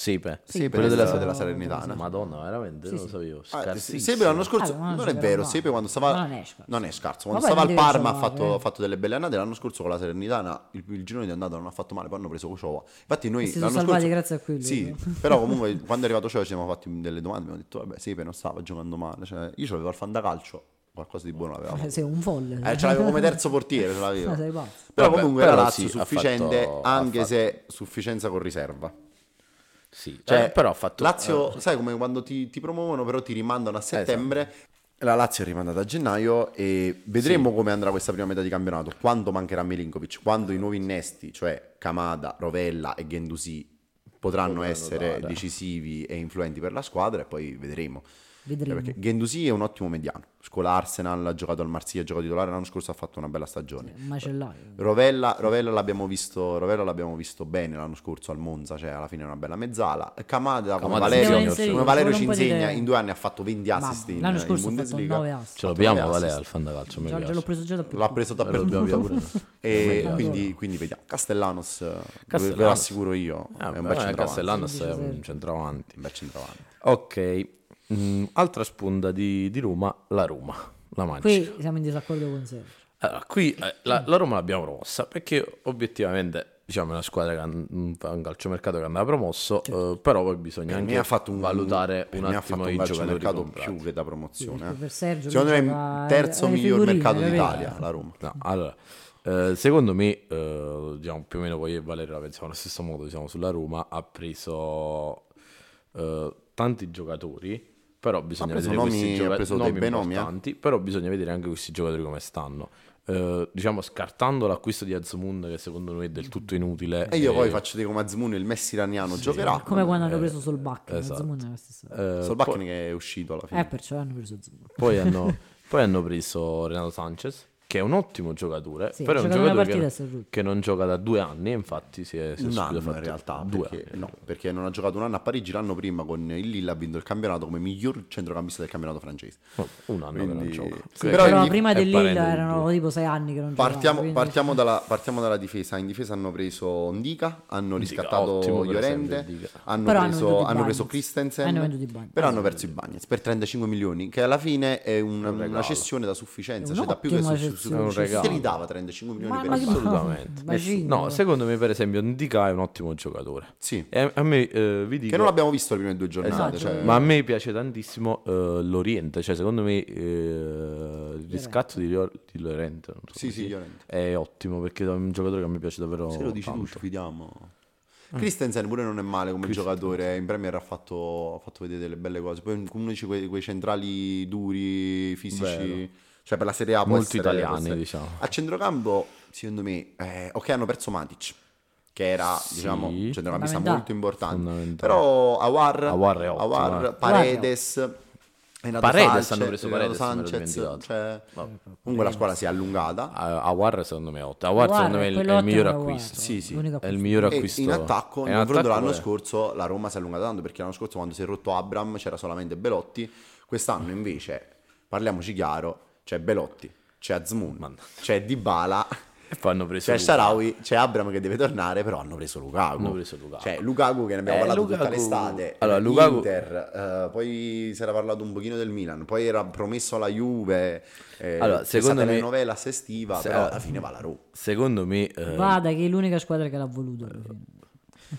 Sepe,
Sepe
quello
della,
della,
della Salernitana.
Madonna, veramente, non lo sapevo.
Ah,
Scarsissimo.
Sepe l'anno scorso
Ah, ma non
non è vero,
mai.
Sepe quando stava
non è scarso.
non è scarso, quando stava al Parma ha fatto,
eh.
fatto delle belle annate, l'anno scorso con la Salernitana il, il girone di andata non ha fatto male, poi hanno preso Cociova. Infatti noi
si sono
l'anno
salvati
scorso
grazie a quello.
Sì, però comunque quando è arrivato Cociova ci siamo fatti delle domande, abbiamo detto vabbè, Sepe non stava giocando male, cioè, io c'avevo al fantacalcio, qualcosa di buono l'avevamo.
Eh, Sei un folle.
Eh, ce l'avevo come terzo portiere, ce l'avevo. Però
Vabbè,
comunque
però
la Lazio
sì, ha
sufficiente,
fatto-
anche
fatto-
se sufficienza con riserva.
Sì,
Cioè,
eh, però ha fatto...
Lazio,
eh,
sai come quando ti, ti promuovono, però ti rimandano a settembre. La Lazio è rimandata a gennaio e vedremo come andrà questa prima metà di campionato. Quando mancherà Milinkovic, quando i nuovi innesti, cioè Kamada, Rovella e Gendusi, potranno,
Potranno
essere
dare.
decisivi e influenti per la squadra, e poi vedremo.
Vedremo.
perché Gendusi è un ottimo mediano. Scuola Arsenal, ha giocato al Marsiglia, ha giocato titolare l'anno scorso, ha fatto una bella stagione.
Un macellaio.
Rovella, Rovella l'abbiamo visto, Rovella l'abbiamo visto bene l'anno scorso al Monza, cioè alla fine è una bella mezzala. Kamada, come Valerio,
si
come Valerio
ci
insegna, in due anni ha fatto 20 assist in,
L'anno
in
scorso ha fatto
Bundesliga.
9 assist.
Ce l'abbiamo
assist.
al fantacalcio, mi
Già, già
piace.
l'ho preso già da più.
L'ha preso
Eh,
dappertutto.
via pure.
E
Eh,
quindi, quindi vediamo. Castellanos, eh, ve- ve lo
Castellanos.
assicuro io,
Ah,
è un bel centravanti.
Castellanos è un
Sì,
centravanti.
Un bel centravanti.
Ok, mm, altra spunta di, di Roma, la Roma, la Mancia.
Qui siamo in disaccordo con Sergio.
Allora, qui eh, la, la Roma l'abbiamo promossa perché obiettivamente diciamo è una squadra che ha un, calciomercato che andava promosso, eh, però poi bisogna
Per
anche
ha fatto un,
valutare un attimo
fatto un
i giocatori comprati.
più che da promozione. Eh.
per Sergio
Secondo me è il terzo miglior mercato d'Italia, la Roma.
No, allora, eh, secondo me, eh, diciamo più o meno poi io e Valerio la pensiamo allo stesso modo, diciamo sulla Roma, ha preso eh, tanti giocatori, però bisogna vedere questi giocatori
eh.
importanti, però bisogna vedere anche questi giocatori come stanno. Eh, diciamo scartando l'acquisto di Azmund che secondo noi è del tutto inutile
E io
eh,
poi faccio di come Azmoun, il Messi iraniano, giocherà.
Come quando hanno preso Solbacca.
esatto.
Esatto. È
eh,
Solbakken
poi,
che è uscito alla fine.
Eh, perciò hanno preso Zuma.
poi hanno, poi hanno preso Renato Sanchez che è un ottimo giocatore
Sì,
però è un giocatore che,
rotto.
che non gioca da due anni infatti si è, si è
un anno
fatto
in realtà
due
perché,
anni.
no, perché non ha giocato un anno a Parigi l'anno prima con il Lille ha vinto il campionato come miglior centrocampista del campionato francese
No, un anno che non
Quindi-
gioca
Sì, però
Però prima del Lille erano
due.
tipo sei anni che non giocavano.
partiamo,
quindi-
partiamo dalla, partiamo dalla difesa in difesa hanno preso Ndica hanno riscattato
per
Llorente
Ndica.
hanno
Però hanno
preso, hanno preso. Christensen
Hanno
però hanno perso i Bagnets per 35 milioni che alla fine è un- una cessione da sufficienza cioè da più che
un'ottima
È un regalo.
chi li dava 35 milioni
Ma-
per
ma
assolutamente
Bacino.
no secondo me per esempio Ndika è un ottimo giocatore
sì
e a, me eh, vi dico
che non abbiamo visto le prime due giornate
Esatto.
cioè-
ma a me piace tantissimo eh, l'Oriente cioè secondo me eh, il riscatto di, Lio- di Llorente non so
sì sì Llorente
è ottimo perché è un giocatore che a me piace davvero
Se lo dici tu,
tanto.
ci fidiamo. Christensen pure non è male come giocatore, in Premier ha fatto, ha fatto vedere delle belle cose. Poi uno di quei, quei centrali duri, fisici,
Vero.
Cioè per la Serie A può
Molto
essere-
italiani, diciamo.
A centrocampo, secondo me, eh, ok hanno perso Matic, che era diciamo un centrocampista molto importante. Però Awar,
Awar è ottimo,
Awar,
eh.
Paredes... Renato
Paredes
Sanchez-
hanno preso Paredes,
Sanchez, cioè, comunque la squadra si è allungata.
A- Awar secondo me è ottimo Awar
Guarda,
secondo me è il, miglior
Awar.
acquisto
Sì, sì.
L'unico
è il
acquisto.
miglior
E
acquisto
in attacco, nel
in
confronto
attacco
l'anno
è-
scorso la Roma si è allungata tanto perché l'anno scorso quando si è rotto Abram c'era solamente Belotti, quest'anno invece, parliamoci chiaro, c'è Belotti, c'è Azmoun, c'è Dybala
E poi hanno preso
C'è. Sharawi, c'è Abram che deve tornare, però hanno preso Lukaku.
Hanno preso Lukaku.
Cioè, Lukaku che ne abbiamo
Eh,
parlato tutta
Lukaku-
l'estate.
Allora,
eh,
Lukaku-
Inter, eh, poi si era parlato un pochino del Milan, poi era promesso alla Juve. Eh,
Allora, secondo me-
telenovela estiva,
se-
però
oh.
alla fine va la Roma.
Secondo me, eh,
Vada, che è l'unica squadra che l'ha voluto.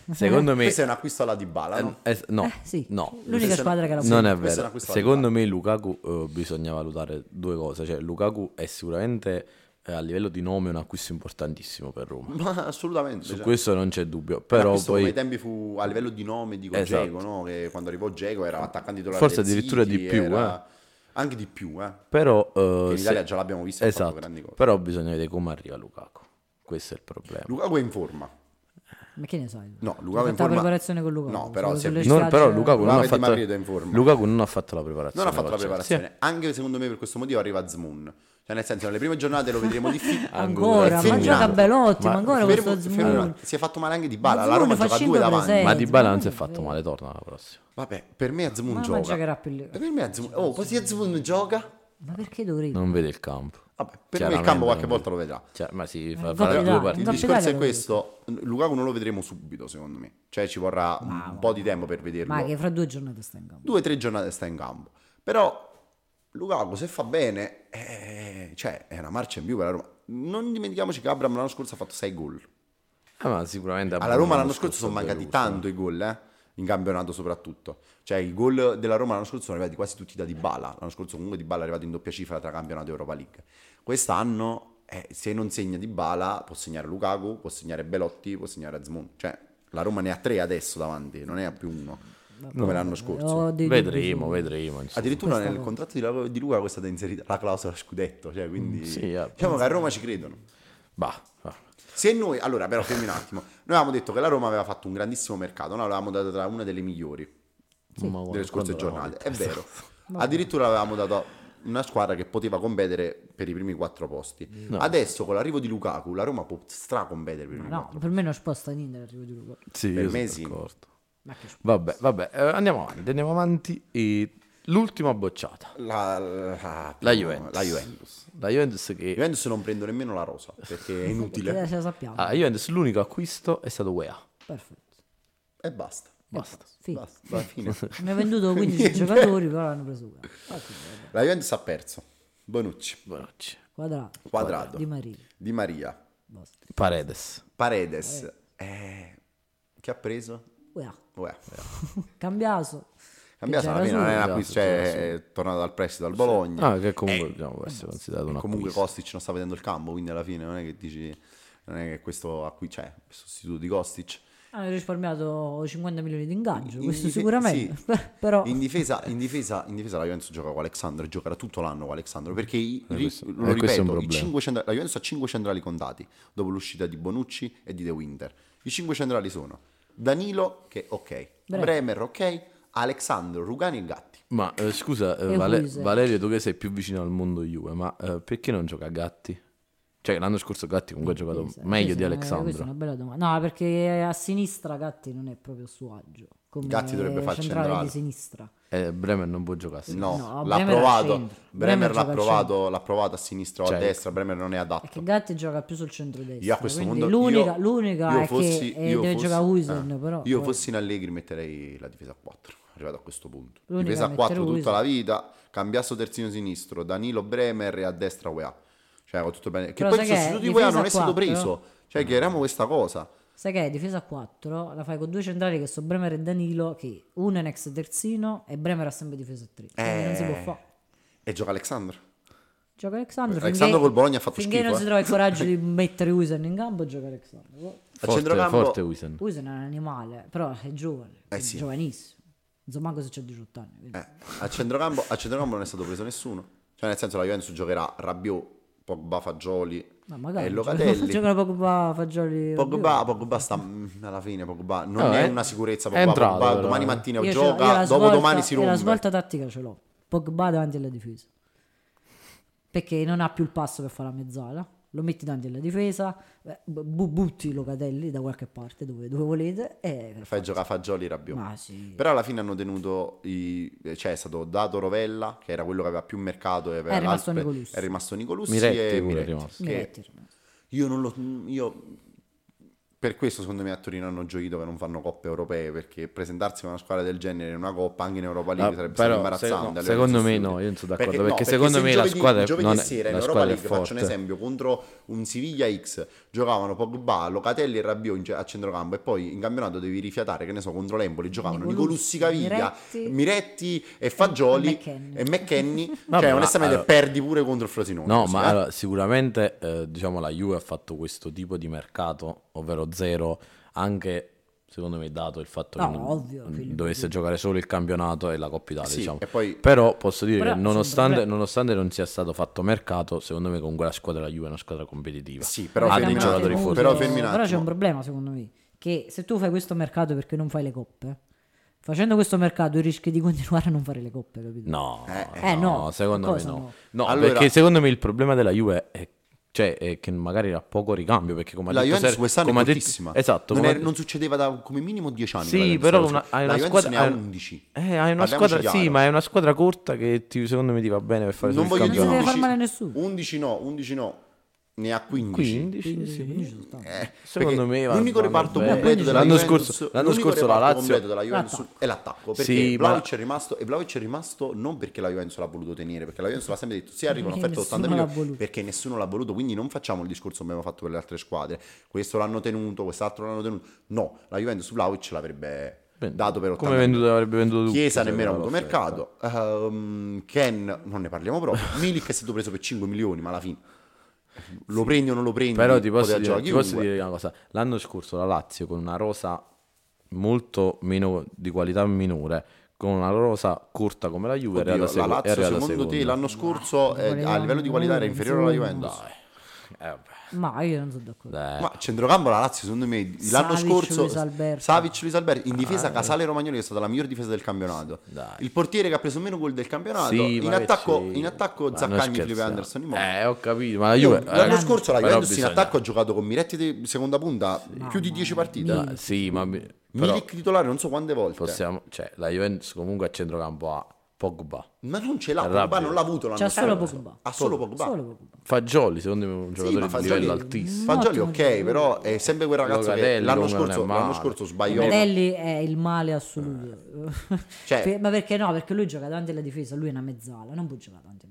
Fine.
secondo me,
Questo è un acquisto alla Dybala, no?
eh, no,
Eh, sì,
no,
l'unica
è-
squadra che l'ha
Sì,
non è
è
vero.
alla
Secondo me Lukaku eh, bisogna valutare due cose. Cioè, Lukaku è sicuramente eh, a livello di nome un acquisto importantissimo per Roma.
Ma assolutamente.
Su
cioè,
questo non c'è dubbio. Però poi
ai tempi fu a livello di nome di
Esatto.
Dzeko, no? Che quando arrivò Dzeko era attaccante titolare
Forse addirittura
City,
di più,
era- Anche di più, eh.
Però, eh,
Che in
se-
Italia già l'abbiamo visto,
esatto. Però bisogna vedere come arriva Lukaku. Questo è il problema.
Lukaku è in forma.
Ma che ne sai?
No, Lukaku in
fatto la
forma.
preparazione con Lukaku.
No, però visto-
Non- però Lukaku non, ha
di
fatto,
in forma.
Lukaku non ha fatto la preparazione.
Non ha fatto la preparazione. Anche secondo me per questo motivo arriva Zmoon. Cioè, nel senso, nelle prime giornate lo vedremo difficile.
Ancora, ma
Fermo-
gioca Belotti, ma
Ma-
ancora
Fermo-
questo
fermo-
Zmoon.
si è fatto male anche di Bala. La Roma
Zmoon fa
gioca a due
cinque
davanti.
presenze.
Ma Di Bala non si è fatto male, torna la prossima.
Vabbè, per me Azmoon
Ma- ma
gioca.
giocherà più lì.
Per me Azmoon... Oh, così Azmoon gioca.
Ma perché dovrei?
Non vede il campo.
Vabbè, per me il campo qualche volta lo vedrà.
Cioè, ma si fa, fa due partite.
Il discorso è questo, Lukaku non lo vedremo subito secondo me, cioè ci vorrà un, un po' di tempo per vederlo.
Ma che fra due giornate sta in campo.
Due o tre giornate sta in campo, però Lukaku se fa bene, eh, cioè è una marcia in più per la Roma. Non dimentichiamoci che Abram l'anno scorso ha fatto 6 gol.
Ah, ma sicuramente
Alla Roma l'anno scorso sono mancati tanto i gol, eh? In campionato soprattutto. Cioè i gol della Roma l'anno scorso sono arrivati quasi tutti da Dybala. L'anno scorso comunque Dybala è arrivato in doppia cifra tra campionato e Europa League. Quest'anno eh, se non segna Dybala può segnare Lukaku, può segnare Belotti, può segnare Azmoun. Cioè la Roma ne ha tre adesso davanti, non ne ha più uno come l'anno scorso.
Vedremo, vedremo. insomma.
Addirittura
Questa
nel
cosa.
contratto di, Lu- di Lukaku è stata inserita la clausola scudetto, cioè quindi
sì, eh,
diciamo che a Roma ci credono.
Bah, bah.
Se noi, allora però fermi un attimo, noi avevamo detto che la Roma aveva fatto un grandissimo mercato, noi l'avevamo data tra una delle migliori
Ma guarda,
delle scorse giornate, è vero. Addirittura avevamo dato una squadra che poteva competere per i primi quattro posti. Adesso con l'arrivo di Lukaku la Roma può stracompetere per i primi
No,
quattro
per me non sposta niente l'arrivo di Lukaku.
Sì,
Per
io
me
sono
sì.
d'accordo.
Ma che
Vabbè, vabbè, eh, andiamo avanti, andiamo avanti. E l'ultima bocciata.
La, la,
La Juventus.
La Juventus.
La Juventus che...
Juventus non prendo nemmeno la rosa perché è
Eh,
inutile
ce la sappiamo.
Ah, Juventus l'unico acquisto è stato UEA.
Perfetto.
e basta.
Basta.
Sì.
Basta, alla fine.
Ne ha venduto 15 giocatori, però l'hanno preso. Ah, vabbè.
La Juventus ha perso. Bonucci,
Bonucci.
Quadrato.
Quadrato,
Di Maria.
Di Maria,
Basta.
Paredes.
Paredes. Eh, che ha preso?
Uea.
Uè.
Cambiaso.
Cambiato
Che
alla fine non è un
Esatto,
acquisto, cioè è tornato dal prestito al Bologna.
Ah, che comunque diciamo, può essere considerato un
Comunque
acquisto.
Kostic non sta vedendo il campo, quindi alla fine non è che dici non è che questo acqui- cioè, il sostituto di Kostic.
Hanno risparmiato 50 milioni di ingaggio,
In-
questo
in-
sicuramente.
sì.
però
In difesa, in, difesa, in difesa la Juventus gioca con Alexandro, giocherà tutto l'anno con Alexandro, perché i-
Eh, questo-
lo
eh, questo è un
ripeto, centra- la Juventus ha 5 centrali contati dopo l'uscita di Bonucci e di De Winter. I 5 centrali sono Danilo, che ok,
Breve.
Bremer, ok, Alexandro, Rugani e Gatti.
Ma eh, scusa, eh, Vale-. Valerio, tu che sei più vicino al mondo Juve, ma eh, perché non gioca Gatti? Cioè, l'anno scorso Gatti comunque ha giocato
Questa-
meglio di
questa è una- Questa è
Alexandro.
una bella domanda. No, perché a sinistra Gatti non è proprio a suo agio. Come
Gatti dovrebbe far
centrale
centrale.
di sinistra.
Eh, Bremer non può giocare. sì.
No,
No,
l'ha
Bremer
provato. Bremer,
Bremer
l'ha, provato, l'ha provato a sinistra o
Cioè,
a destra. Bremer non è adatto.
Perché Gatti gioca più sul centro-destra.
Io a questo punto
l'unica,
io-
l'unica
io
è
fossi-
che eh,
io
deve
fossi-
giocare Huisen,
eh,
però.
Io
poi-
fossi in Allegri metterei la difesa a 4. Arrivato a questo punto.
L'unica
difesa a
da mettere
4 tutta
Huijsen.
la vita. Cambiasso terzino sinistro. Danilo Bremer e a destra UEA. Cioè, con tutto bene. Che
Però
poi il
è?
sostituto di UEA non è
a
stato
4.
preso. Cioè, chiariamo questa cosa.
Sai che è? Difesa a 4, la fai con due centrali che sono Bremer e Danilo, che uno è un ex terzino e Bremer ha sempre difesa a 3. Quindi non si può
Eh,
fare.
E gioca Alexandro.
Gioca Alexandro.
Alexandro
finché-
col Bologna ha fatto
finché
schifo,
non
eh.
si trova il coraggio di mettere Huisen in campo, gioca Alexandro.
A
Forte,
centrocampo-
forte Huisen.
Huisen è un animale, però è giovane, è
Eh sì.
giovanissimo. Insomma, manco se c'ha 18 anni.
Eh, a, centrocampo, a centrocampo non è stato preso nessuno. Cioè, nel senso, la Juventus giocherà Rabiot, Pogba, Fagioli
Ma magari
e Locatelli.
giocano Pogba, Fagioli.
Pogba, Pogba sta mm, alla fine. Pogba non
No,
è
è-
una sicurezza.
è
Pogba,
entrato,
Pogba
però,
domani
eh.
mattina
Io
gioca, dopo
svolta-
domani si
io La
rompe.
svolta tattica ce l'ho. Pogba davanti alla difesa. Perché non ha più il passo per fare la mezzala. Lo metti davanti alla difesa, eh, bu- butti i Locatelli da qualche parte dove, dove volete e
Fai giocare Fagioli Rabiot.
Ma sì.
Però alla fine hanno tenuto, i... cioè è stato dato Rovella, che era quello che aveva più mercato, e aveva
È rimasto Nicolussi.
è rimasto Nicolussi
Miretti
e Miretti,
rimasto.
che,
Miretti,
Io non lo... Io... Per questo secondo me a Torino hanno gioito che non fanno coppe europee, perché presentarsi con una squadra del genere in una coppa anche in Europa League
Ah,
sarebbe
però,
stato
se-
imbarazzante.
no,
a livello
secondo me no, io non sono d'accordo,
no,
perché secondo
se
me la
giovedì-
squadra è-
giovedì
non è-
sera in
la
Europa
squadra è
League, faccio un
forte.
esempio, contro un Siviglia X giocavano Pogba, Locatelli e Rabiot in- a centrocampo e poi in campionato devi rifiatare, che ne so, contro l'Empoli giocavano
Nicolussi,
Caviglia,
Miretti,
Miretti e Fagioli
e McKennie.
Vabbè,
cioè
ma
onestamente
allora-
perdi pure contro il Frosinone.
No,
così,
ma
eh.
allora, sicuramente eh, diciamo la Juve ha fatto questo tipo di mercato, ovvero zero, anche secondo me dato il fatto
No,
che
ovvio, Filippo,
dovesse giocare solo il campionato e la Coppa Italia,
Sì,
diciamo.
e poi-
Però posso dire
Però
che nonostante, nonostante non sia stato fatto mercato, secondo me comunque la squadra della Juve è una squadra competitiva.
Sì, però
ha
fermi
dei
un
giocatori forti.
però fermi un
Però c'è un problema secondo me, che se tu fai questo mercato perché non fai le coppe, facendo questo mercato rischi di continuare a non fare le coppe, capito?
No,
Eh, no,
secondo me no.
no?
No,
Allora-
perché secondo me il problema della Juve è, cioè, è che magari ha poco ricambio, perché come ha
La
detto
Juventus
Ser-
quest'anno
come
è
ha detto-
fortissima.
Esatto,
non,
come
è-
ha-
non succedeva da come minimo 10 anni.
Sì, però una- hai una squadra-
ne ha
hai-
11.
Eh, hai una squadra, sì, ma è una squadra corta che ti- secondo me ti va bene per fare
non voglio dire
Non si deve
campionato.
far
11,
male a nessuno.
11 no, 11 no, ne ha 15.
15, sì.
Eh,
Secondo me
l'unico
vanno
reparto
bene.
completo della
L'anno
Juventus,
scorso- l'anno scorso la Lazio-
della Juventus
L'attacco.
è l'attacco perché
Sì, ma-
Vlahovic è rimasto e Vlahovic è rimasto non perché la Juventus l'ha voluto tenere, perché la Juventus l'ha sempre detto, sì arriva un'offerta di 80
nessuno l'ha
milioni perché nessuno l'ha voluto, quindi non facciamo il discorso che abbiamo fatto per le altre squadre. Questo l'hanno tenuto, quest'altro l'hanno tenuto. No, la Juventus Vlahovic l'avrebbe dato per 80
Come venduto, avrebbe venduto tutti.
Chiesa nemmeno avuto
l'offerta.
mercato. Ehm, Ken non ne parliamo proprio. Milik è stato preso per 5 milioni, ma alla fine lo prendi o non lo prendi?
Però ti posso, dire,
giocare
ti posso dire una cosa. L'anno scorso la Lazio con una rosa molto meno di qualità minore, con una rosa corta come la Juve, è
Oddio, la
è
Lazio secondo te l'anno scorso eh,
qualità
a livello di qualità era inferiore alla. Juventus?
Eh.
Ma io non sono d'accordo.
Dai.
Ma a centrocampo la Lazio secondo me l'anno
Savic,
scorso
Luis Alberto.
Savic, Luis Alberto in difesa Casale Romagnoli che è stata la miglior difesa del campionato
Dai.
il portiere che ha preso meno gol del campionato
Sì,
in, attacco, in attacco Zaccagni Felipe. Anderson Immobile.
Eh, ho capito, ma la
Io,
Juve...
l'anno
eh,
scorso la Juventus in
bisogna-
attacco ha giocato con Miretti di seconda punta più di 10 partite
Dai, sì, ma...
Milik titolare non so quante volte
possiamo... Cioè, la Juventus comunque a centrocampo ha Pogba.
ma non ce l'ha. Pogba non l'ha avuto l'anno
C'ha solo
scorso.
Pogba.
ha solo Pogba
Solo Pogba.
Fagioli, secondo me è un giocatore
ma
di
Fagioli-
livello altissimo.
Fagioli ok, però è sempre quel ragazzo che
Locatelli
l'anno
comunque non è
scorso, l'anno
male.
scorso sbagliò.
Medelli è il male assoluto.
Cioè-
Per- ma perché no? Perché lui gioca davanti alla difesa, lui è una mezzala, non può giocare davanti alla difesa.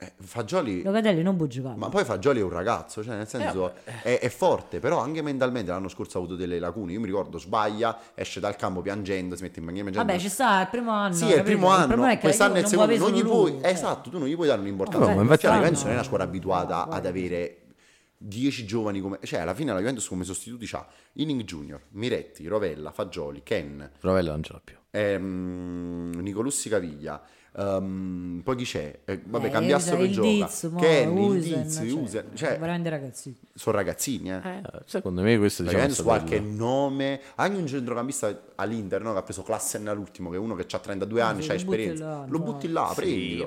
Eh, Fagioli
Locatelli non può giocare.
Ma poi Fagioli è un ragazzo, cioè nel senso è, è forte, però anche mentalmente l'anno scorso ha avuto delle lacune. Io mi ricordo, sbaglia, esce dal campo piangendo, si mette in maniera piangendo.
Vabbè, ci sta il primo anno.
Sì, è il primo anno,
problema è che
quest'anno è il
non
secondo, non gli puoi,
lui,
esatto, tu non gli puoi dare
No,
un'importanza.
ma infatti
cioè, la
no.
Juventus non è una squadra abituata ad avere 10 giovani come... Cioè, alla fine la Juventus come sostituti c'ha Inning Junior, Miretti, Rovella, Fagioli, Ken,
Rovella non ce l'ha più.
ehm, Nicolussi Caviglia, ehm, poi chi c'è? Eh, vabbè,
Eh,
cambiasso
il
che gioca.
Diz, mo,
Ken, il
Usen,
Diz,
cioè,
Usen, cioè,
veramente ragazzi.
sono ragazzini, eh.
Eh, secondo me questo diciamo, è
qualche
il-
nome, anche un centrocampista all'Inter no, che ha preso Klassen all'ultimo, che è uno che ha 32 anni,
sì,
ha
lo butti
esperienza.
là,
lo butti là,
Sì,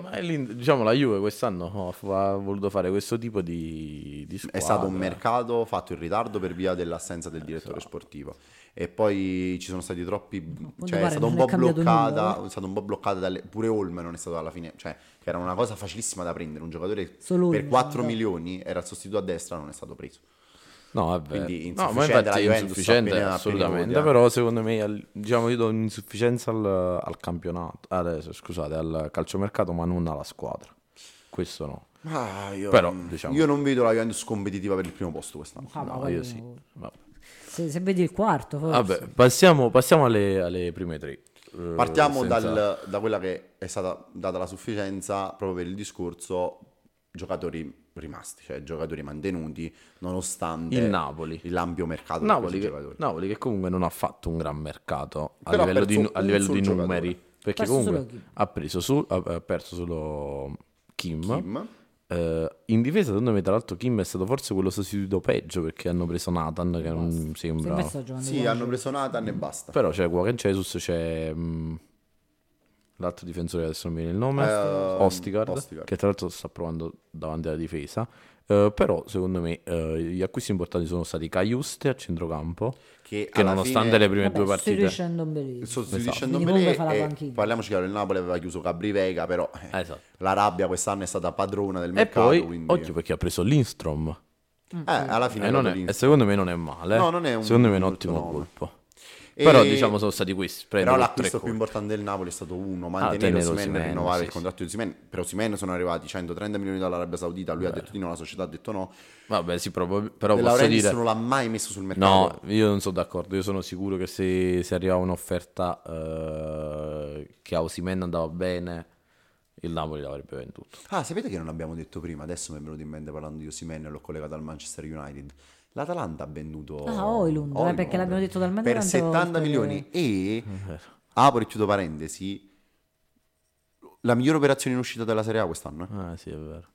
diciamo la Juve quest'anno ha voluto fare questo tipo di, di
È stato un mercato fatto in ritardo per via dell'assenza del direttore
Esatto.
sportivo. E poi ci sono stati troppi. Cioè, è stato un po' bloccata.
nulla,
È stato un po' bloccata dalle. Pure Olme non è stato alla fine. Cioè, che era una cosa facilissima da prendere. Un giocatore
Solo
per
Olme,
4
dai.
milioni era il sostituto a destra, non è stato preso.
No, vabbè.
Quindi
no, ma
la
è
Juventus,
insufficiente
appena- appena
assolutamente.
eh.
Però secondo me diciamo io do un'insufficienza al, al campionato. Adesso scusate, al calciomercato, ma non alla squadra. Questo no.
Ah, io,
Però, diciamo-
io non vedo la Juventus competitiva per il primo posto quest'anno.
Ah,
No, io sì. Vabbè,
Se, se vedi il quarto, forse.
Vabbè, passiamo, passiamo alle, alle prime tre. Eh,
Partiamo
senza-
dal- da quella che è stata data la sufficienza proprio per il discorso giocatori rimasti, cioè giocatori mantenuti nonostante
Il Napoli.
l'ampio mercato di
Napoli che,
giocatori.
Napoli che comunque non ha fatto un gran mercato a
Però
livello di, a livello di numeri. Perché
Perso
comunque ha, preso su- ha- ha perso solo Kim.
Kim.
Eh, in difesa, secondo me, tra l'altro, Kim è stato forse quello sostituito peggio perché hanno preso Nathan, che non
Se
sembra.
Sì, hanno preso Nathan e basta.
Però c'è Guacan Jesus, c'è mm, l'altro difensore, adesso non mi viene il nome,
Eh,
Ostigard,
Ostigard.
che tra l'altro sta provando davanti alla difesa. Eh, però, secondo me, eh, gli acquisti importanti sono stati Caiuste a centrocampo,
Che,
che nonostante
fine
le prime
Vabbè,
due partite...
sostituisce Ndombele.
sostituisce
Quindi comunque
Ndombele
fa la
e
panchina.
parliamoci chiaro, il Napoli aveva chiuso Gabri Vega, però eh,
Esatto.
la rabbia quest'anno è stata padrona del
E
mercato,
poi,
quindi...
oggi perché ha preso Lindstrom,
Eh, alla fine
E,
è
e secondo me non è male.
No, non è un
secondo me è un ottimo
nome.
colpo.
E-
Però diciamo sono stati questi.
Però l'acquisto più importante del Napoli è stato uno,
Ah,
mantenere e
Osimhen,
rinnovare
sì,
il contratto di Osimhen. Per Osimhen sono arrivati 130 milioni dall'Arabia Saudita, lui ha detto di no, la società ha detto no.
Vabbè, sì, proprio, però
De
posso dire...
non l'ha mai messo sul mercato.
No, io non sono d'accordo. Io sono sicuro che se, se arrivava un'offerta eh, che a Osimhen andava bene, il Napoli l'avrebbe venduto.
Ah, sapete che non abbiamo detto prima? Adesso mi è venuto in mente parlando di Osimhen e l'ho collegato al Manchester United. L'Atalanta ha venduto
Ah, Højlund, eh, perché l'abbiamo detto talmente
per
tante
70
volte
milioni
che-
e apro e chiudo parentesi. La migliore operazione in uscita della Serie A quest'anno. eh.
Ah, sì, è vero.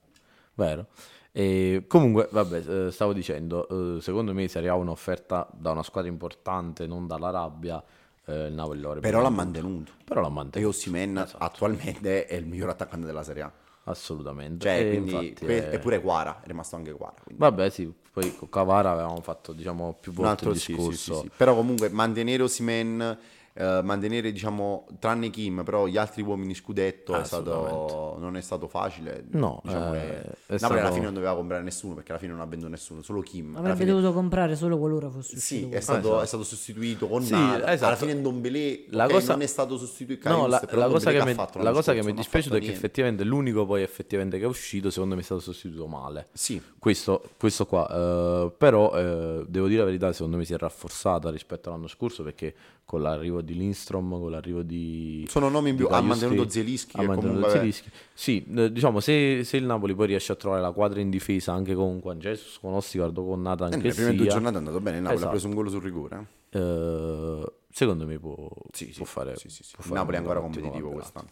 Vero. E comunque, vabbè, eh, stavo dicendo, eh, secondo me se arrivava un'offerta da una squadra importante, non dall'Arabia, eh, il Napoli l'avrebbe
Però l'ha mantenuto.
Però l'ha
E
mantenuto.
Osimhen
Esatto.
attualmente è il miglior attaccante della Serie A.
Assolutamente.
Cioè,
E
quindi, que-
è-
e pure Quara, è rimasto anche Quara. quindi
Vabbè, sì, poi con Cavara avevamo fatto, diciamo, più
un
volte
altro
il discorso.
sì, sì, sì. Però comunque mantenere Osimhen, eh, mantenere diciamo, tranne Kim, però gli altri uomini scudetto è stato, non è stato facile.
No,
diciamo
eh, è
Napoli
stato-
alla fine non doveva comprare nessuno perché alla fine non ha venduto nessuno, solo Kim.
Avrebbe
fine-
dovuto comprare solo qualora fosse
Sì, è stato,
esatto.
è stato sostituito con
Sì,
Nala.
esatto.
Alla fine Ndombele
La
ok,
cosa-
non è stato sostituito
No, la,
però
la cosa che, mi,
fatto
la cosa che mi è dispiaciuto è che effettivamente l'unico poi effettivamente che è uscito, secondo me è stato sostituito male.
Sì,
Questo, questo qua, eh, però eh, devo dire la verità, secondo me si è rafforzata rispetto all'anno scorso perché con l'arrivo di Lindstrom, con l'arrivo di...
sono nomi in più. Ha mantenuto Zielinski
ha
che
mantenuto. Zielinski. Sì, eh, diciamo se, se il Napoli poi riesce a trovare la quadra in difesa anche con Juan Jesus, con Ossigardo, con Nathan
Eh, nelle prime due giornate è andato bene. Il Napoli
Esatto.
ha preso un gol sul rigore.
eh, secondo me può,
Sì, sì,
può fare...
sì, sì, sì.
fare
Napoli è ancora competitivo quest'anno.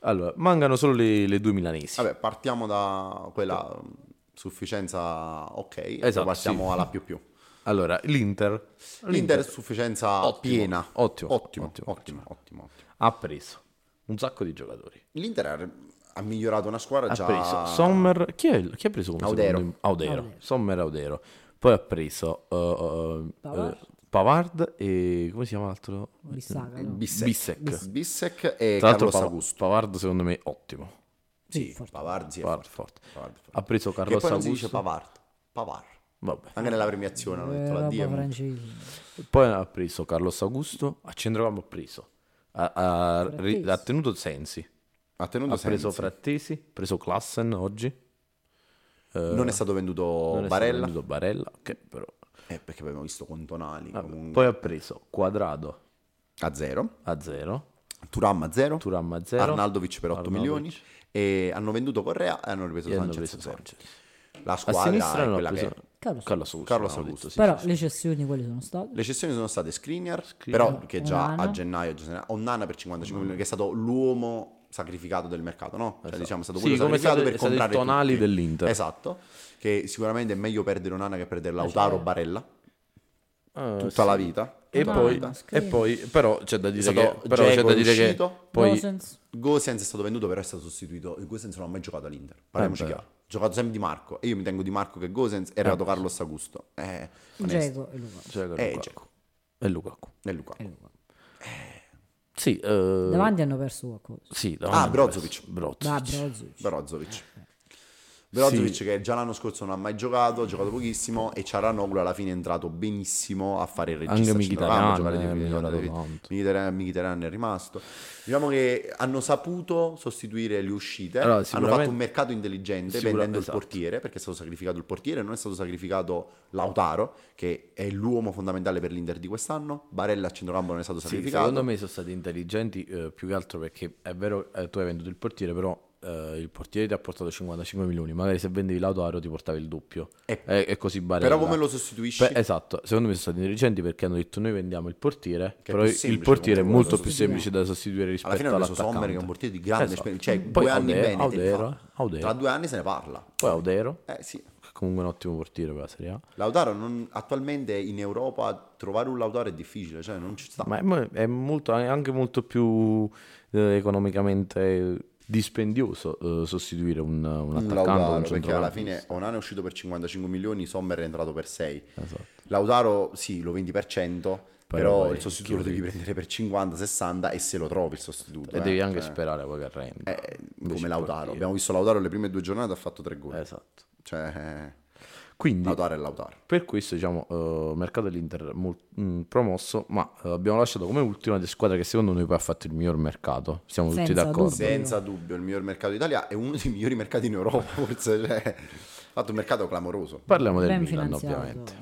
Allora, mancano solo le, le due milanesi.
Vabbè, partiamo da quella sufficienza ok,
Esatto,
passiamo alla più più.
Allora, l'Inter,
L'Inter è sufficienza
Ottimo,
piena.
ottimo,
ottimo,
ottimo,
ottimo, ottimo, ottimo.
ha preso un sacco di giocatori.
L'Inter ha, ha migliorato una squadra
Ha
già...
preso Sommer, chi, è, chi ha preso come
Audero.
secondo? Audero.
Audero.
Sommer Audero. Poi ha preso uh, uh,
Pavard.
Pavard e come si chiama l'altro?
Bissaka, no?
Bissek.
Bissek.
Bissek e
Tra l'altro
Carlos
Pav-
Augusto.
Pavard secondo me ottimo.
Sì. Pavard, sì, è
Pavard
forte.
forte.
Pavard, forte.
Ha preso
Che
Carlos
poi non si dice
Augusto.
Pavard, Pavard.
Vabbè.
Anche nella premiazione hanno
Eh,
detto la
francese.
Poi ha preso Carlos Augusto, a centrocampo ha preso. Ha, ha- ha tenuto Sensi.
Ha tenuto
Ha preso
Sensi.
Frattesi, ha preso Klassen oggi. Eh,
Non è stato venduto
non è stato
Barella.
venduto Barella, che però...
Eh, perché abbiamo visto Contonali comunque.
Poi ha preso Quadrado
a zero.
a 0,
Turam a zero.
Turam a 0.
Arnaldovic per 8 milioni. E hanno venduto Correa e hanno ripreso
e hanno
Sanchez
preso
a zero.
Sanchez.
La
A
squadra
sinistra
è
hanno
quella
preso
che è.
Carlos.
Carlos Augusto.
Carlos Augusto,
sì,
Però
sì,
le cessioni quali sono state?
Le cessioni sono state Skriniar,
Skriniar,
però che già
Onana.
a gennaio Onnana per 55 milioni, che è stato l'uomo sacrificato del mercato, no? Cioè, diciamo, è stato
Sì,
quello
come
sacrificato
state-
per comprare
Tonali
tutti.
dell'Inter.
Esatto, che sicuramente è meglio perdere Onana che perdere Lautaro o Barella
Eh,
tutta
sì.
la vita.
E poi, e poi, però c'è da dire che, però c'è da
è
dire che
uscito.
poi
Gosens.
Gosens è stato venduto, però è stato sostituito. Gosens non ha mai giocato all'Inter. Parliamoci
Eh
chiaro. Giocato sempre Di Marco. E io mi tengo Di Marco che Gosens. È arrivato Carlos Augusto. Eh.
Dzeko e Lukaku.
c'è
Eh,
Lukaku.
Dzeko.
E Lukaku.
E Lukaku.
E Lukaku.
Sì, eh,
Davanti hanno perso qualcosa.
sì,
Ah,
davanti
Brozovic.
Brozovic.
Ah, Brozovic.
Brozovic. Brozovic che già l'anno scorso non ha mai giocato, ha giocato pochissimo e Ciaranoglu alla fine è entrato benissimo a fare il regista
Anche Mkhitaryan è tanto.
Mkhitaryan, è rimasto. Diciamo che hanno saputo sostituire le uscite,
Allora,
hanno fatto un mercato intelligente vendendo
esatto.
il portiere, perché è stato sacrificato il portiere, non è stato sacrificato Lautaro, che è l'uomo fondamentale per l'Inter di quest'anno, Barella a centrocampo non è stato
Sì,
sacrificato.
secondo me sono stati intelligenti eh, più che altro perché è vero eh, tu hai venduto il portiere però eh, il portiere ti ha portato 55 milioni magari se vendevi Lautaro ti portavi il doppio
E-
e, e così Barella
Però come lo sostituisci?
Beh, esatto, secondo me sono stati intelligenti perché hanno detto noi vendiamo il portiere,
Che
però
più
il
semplice
portiere è molto più semplice da sostituire rispetto
Alla fine hanno preso. Sommer che è un portiere di grande
Esatto.
esperienza, cioè
Poi
due anni
Audero-
bene te
Audero. Audero.
Tra due anni se ne parla.
Poi Audero,
Eh sì.
comunque un ottimo portiere per la Serie A.
Lautaro non- attualmente in Europa trovare un Lautaro è difficile, cioè non ci sta.
Ma è, è molto, anche molto più eh, economicamente dispendioso eh, sostituire un, un attaccante
Lautaro,
un
perché alla fine Onana è uscito per 55 milioni, Sommer è entrato per 6.
Esatto.
Lautaro sì, lo vendi per 100, però,
poi
il sostituto lo devi prendere per 50, 60 e se lo trovi il sostituto.
E
eh,
devi anche
cioè,
sperare poi che renda.
eh, come Lautaro. Abbiamo visto Lautaro le prime due giornate ha fatto tre gol.
Esatto.
Cioè, eh,
Quindi
Lautaro e Lautaro.
per questo diciamo eh, mercato dell'Inter mol- mh, promosso, ma eh, abbiamo lasciato come ultima delle squadre che secondo noi poi ha fatto il miglior mercato. Siamo tutti
Senza
d'accordo.
dubbio.
Senza dubbio il miglior mercato d'Italia è uno dei migliori mercati in Europa, forse. Cioè, ha fatto un mercato clamoroso.
Parliamo del
Ben
Milan
finanziato.
ovviamente.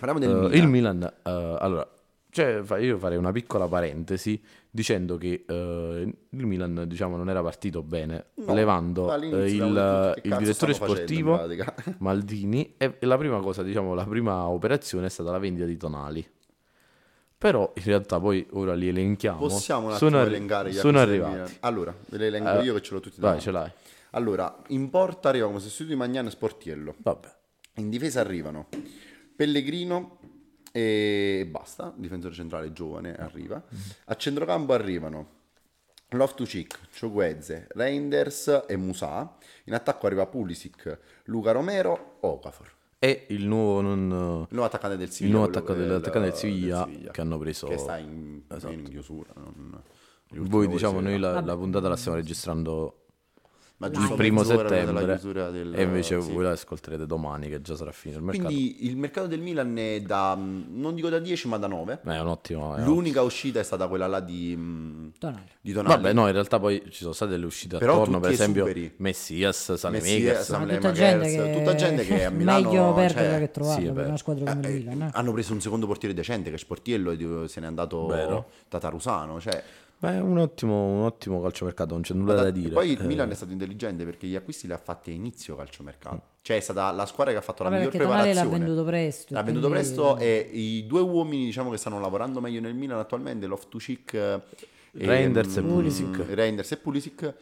Parliamo del
Eh,
Milan.
il Milan, allora, cioè, io farei una piccola parentesi dicendo che eh, il Milan diciamo, non era partito bene,
No,
levando eh, il, il direttore
facendo,
sportivo
pratica?
Maldini e, e la prima cosa, diciamo, la prima operazione è stata la vendita di Tonali. Però in realtà poi ora li elenchiamo.
Possiamo un
sono, arri-
elencare gli
sono arrivati.
Allora, ve le elenco
Eh,
io che ce l'ho tutti
Vai, ce l'hai.
Allora, in porta arriva come sostituto di Magnan Sportiello.
Vabbè.
In difesa arrivano Pellegrino e basta, difensore centrale giovane arriva. A centrocampo arrivano Loftus-Cheek, Ciuguezze, Reinders e Musa. In attacco arriva Pulisic, Luca Romero, Okafor.
E il nuovo, non,
Il nuovo attaccante del
il
Siviglia.
nuovo
quello
attacco
del-
dell'attaccante del
del
Siviglia che hanno preso.
Che sta in, in chiusura. non-
Voi diciamo, noi la, la puntata la stiamo registrando
Ma
il
giusto
primo settembre
del-
e invece
sì.
voi la ascolterete domani che già sarà finito il mercato.
Quindi il mercato del Milan è da, non dico da 10 ma da 9.
Eh, è un ottimo. è un-
L'unica uscita è stata quella là di, mm,
Tonali.
di Tonali.
Vabbè, no, in realtà poi ci sono state delle uscite
Però
attorno, per esempio
esuberi.
Messias,
Ma
Sam
tutta gente, che...
tutta gente che a Milano
meglio perderla
cioè,
che trovarla
sì,
per una squadra come
eh,
il Milan. eh.
hanno preso un secondo portiere decente che è Sportiello e se n'è andato
Vero.
Tatarusano. Cioè,
Beh, è un ottimo, un ottimo calciomercato, non c'è nulla da dire.
Poi il
Eh,
Milan è stato intelligente perché gli acquisti li ha fatti a inizio calciomercato. Cioè è stata la squadra che ha fatto la
Vabbè,
miglior
perché Tonali l'ha
preparazione.
venduto presto.
L'ha venduto
quindi-
presto e i due uomini diciamo che stanno lavorando meglio nel Milan attualmente, Loftus-Cheek e
Reinders e
mm,
Pulisic.
Reinders e Pulisic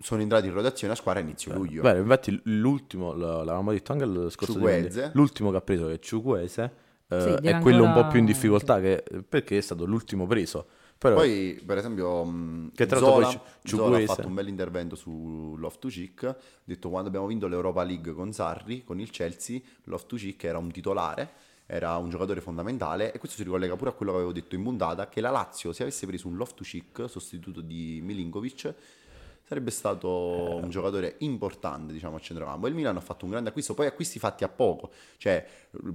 sono entrati in rotazione a squadra a inizio luglio.
Beh, infatti l'ultimo, l'avevamo detto anche il scorso dicembre, l'ultimo che ha preso che è Ciuguese, eh,
Sì, deve
è quello un po' più in difficoltà che- perché è stato l'ultimo preso. Però
Poi, per esempio, mh,
Che tra
Zola,
poi
Zola ha fatto un bel intervento su Loftus-Cheek. Ha detto quando abbiamo vinto l'Europa League con Sarri, con il Chelsea, Loftus-Cheek era un titolare, era un giocatore fondamentale e questo si ricollega pure a quello che avevo detto in puntata, che la Lazio, se avesse preso un Loftus-Cheek, sostituto di Milinkovic, sarebbe stato un giocatore importante diciamo a centrocampo il Milan ha fatto un grande acquisto poi acquisti fatti a poco. Cioè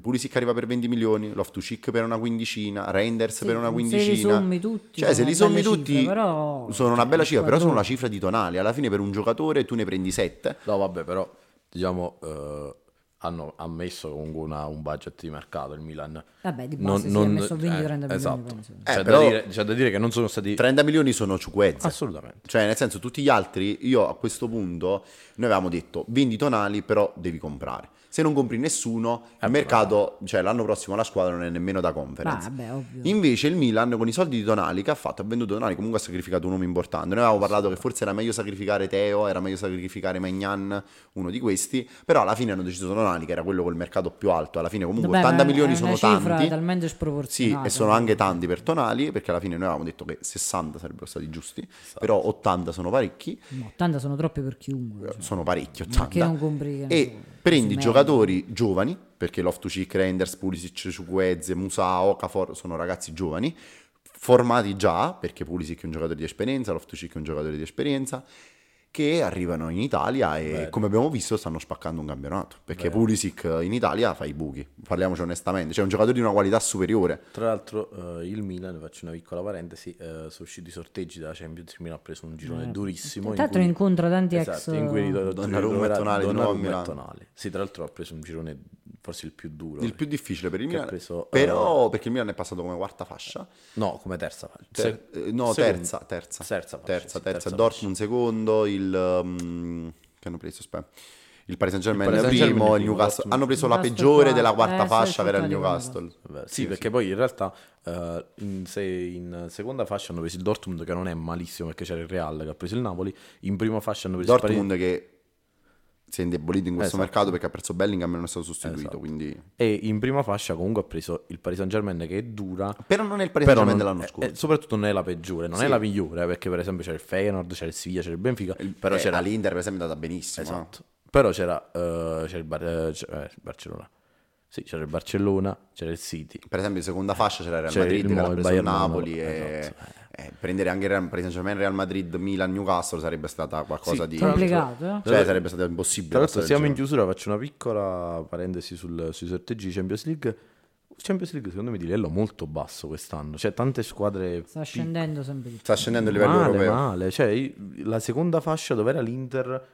Pulisic arriva per 20 milioni Loftus-Cheek per una quindicina Reinders
Sì,
per una
se li
quindicina.
sommi tutti
cioè se li sommi tutti
cifre, però-
sono una bella cifra però sono la cifra di Tonali. Alla fine per un giocatore tu ne prendi 7
No, vabbè, però diciamo eh, hanno ammesso comunque una- un budget di mercato il Milan.
Vabbè, di
Non-
base sì,
non-
ha messo 20-30 milioni,
Esatto.
penso.
Eh,
c'è,
però-
da dire, c'è da dire che non sono stati
30 milioni sono Ciuquezze
assolutamente.
Cioè, nel senso, tutti gli altri, io a questo punto, noi avevamo detto, vendi tonali, però devi comprare. Se non compri nessuno,
Eh,
il mercato, cioè l'anno prossimo la squadra non è nemmeno da
Ah,
conference.
vabbè, ovvio.
Invece il Milan con i soldi di Tonali che ha fatto, ha venduto Tonali, comunque ha sacrificato un uomo importante. Noi avevamo parlato che forse era meglio sacrificare Teo, era meglio sacrificare Magnan, uno di questi, però alla fine hanno deciso Tonali che era quello col mercato più alto, alla fine comunque
Vabbè,
80
ma è
milioni sono
cifra
tanti.
talmente
Sì,
sproporzionata.
e sono anche tanti per Tonali, perché alla fine noi avevamo detto che 60 sarebbero stati giusti, però 80 sono parecchi,
No, 80 sono troppe per chiunque. cioè.
sono parecchi,
Ma che
80.
non compri, che ne
E
so,
prendi giocatori giovani, perché Loftus-Cheek, Renders, Pulisic, Ciuquezze, Musa, Okafor sono ragazzi giovani, formati già, perché Pulisic è un giocatore di esperienza, Loftus-Cheek è un giocatore di esperienza, che arrivano in Italia e
Vero.
come abbiamo visto stanno spaccando un campionato, perché Pulisic in Italia fa i buchi, parliamoci onestamente, c'è un giocatore di una qualità superiore.
Tra l'altro eh, il Milan, faccio una piccola parentesi, eh, sono usciti i sorteggi della Champions, il Milan ha preso un girone durissimo.
Tra l'altro
in cui-
incontra tanti
Esatto,
ex...
in cui ritro-
Donnarumma e a
Donnarumma e. Tonali. Sì, tra l'altro ha preso un girone forse il più duro.
Il più difficile per il Milan,
preso,
però perché il Milan è passato come quarta fascia,
No, come terza. fascia.
Ter-
Se-
eh, no, terza, terza.
Terza fascia,
terza,
sì,
terza.
terza
Dortmund secondo, il... um, che hanno preso? Aspetta. Il Paris Saint Germain
Il
primo, il Newcastle.
Dortmund.
Hanno preso la peggiore della quarta
Eh, sì,
fascia che era il Newcastle.
Vabbè, Sì, perché poi in realtà eh, in, se- in seconda fascia hanno preso il Dortmund che non è malissimo perché c'era il Real che ha preso il Napoli, in prima fascia hanno preso il
Dortmund che si è indebolito in questo
Esatto.
mercato perché ha perso Bellingham e non è stato sostituito,
Esatto.
quindi...
E in prima fascia comunque ha preso il Paris Saint Germain che è dura,
Però non è il Paris Saint Germain dell'anno
eh,
scorso.
eh, soprattutto non è la peggiore, non
Sì.
è la migliore perché per esempio c'era il Feyenoord, c'era il Siviglia, c'era il Benfica, però
Eh,
c'era
all'Inter per esempio è andata benissimo. no?
Esatto. Però c'era, eh, c'era il, Bar- eh, c'era- eh, il Barcellona. Sì, c'era il Barcellona, c'era il City.
Per esempio in seconda fascia c'era il Real
C'era
Madrid
il Mo- il
il
Bayern
Napoli e...
esatto.
e Eh, prendere anche Real, Paris Saint-Germain, Real Madrid, Milan, Newcastle sarebbe stata qualcosa
Sì,
di...
Complicato, eh?
Cioè sarebbe stato impossibile.
Tra l'altro siamo in chiusura, faccio una piccola parentesi sul- sui sorteggi di Champions League. Champions League secondo me di livello molto basso quest'anno, cioè tante squadre
Sta scendendo sempre di più.
Sta scendendo il livello
male,
europeo.
male, cioè la seconda fascia dove era l'Inter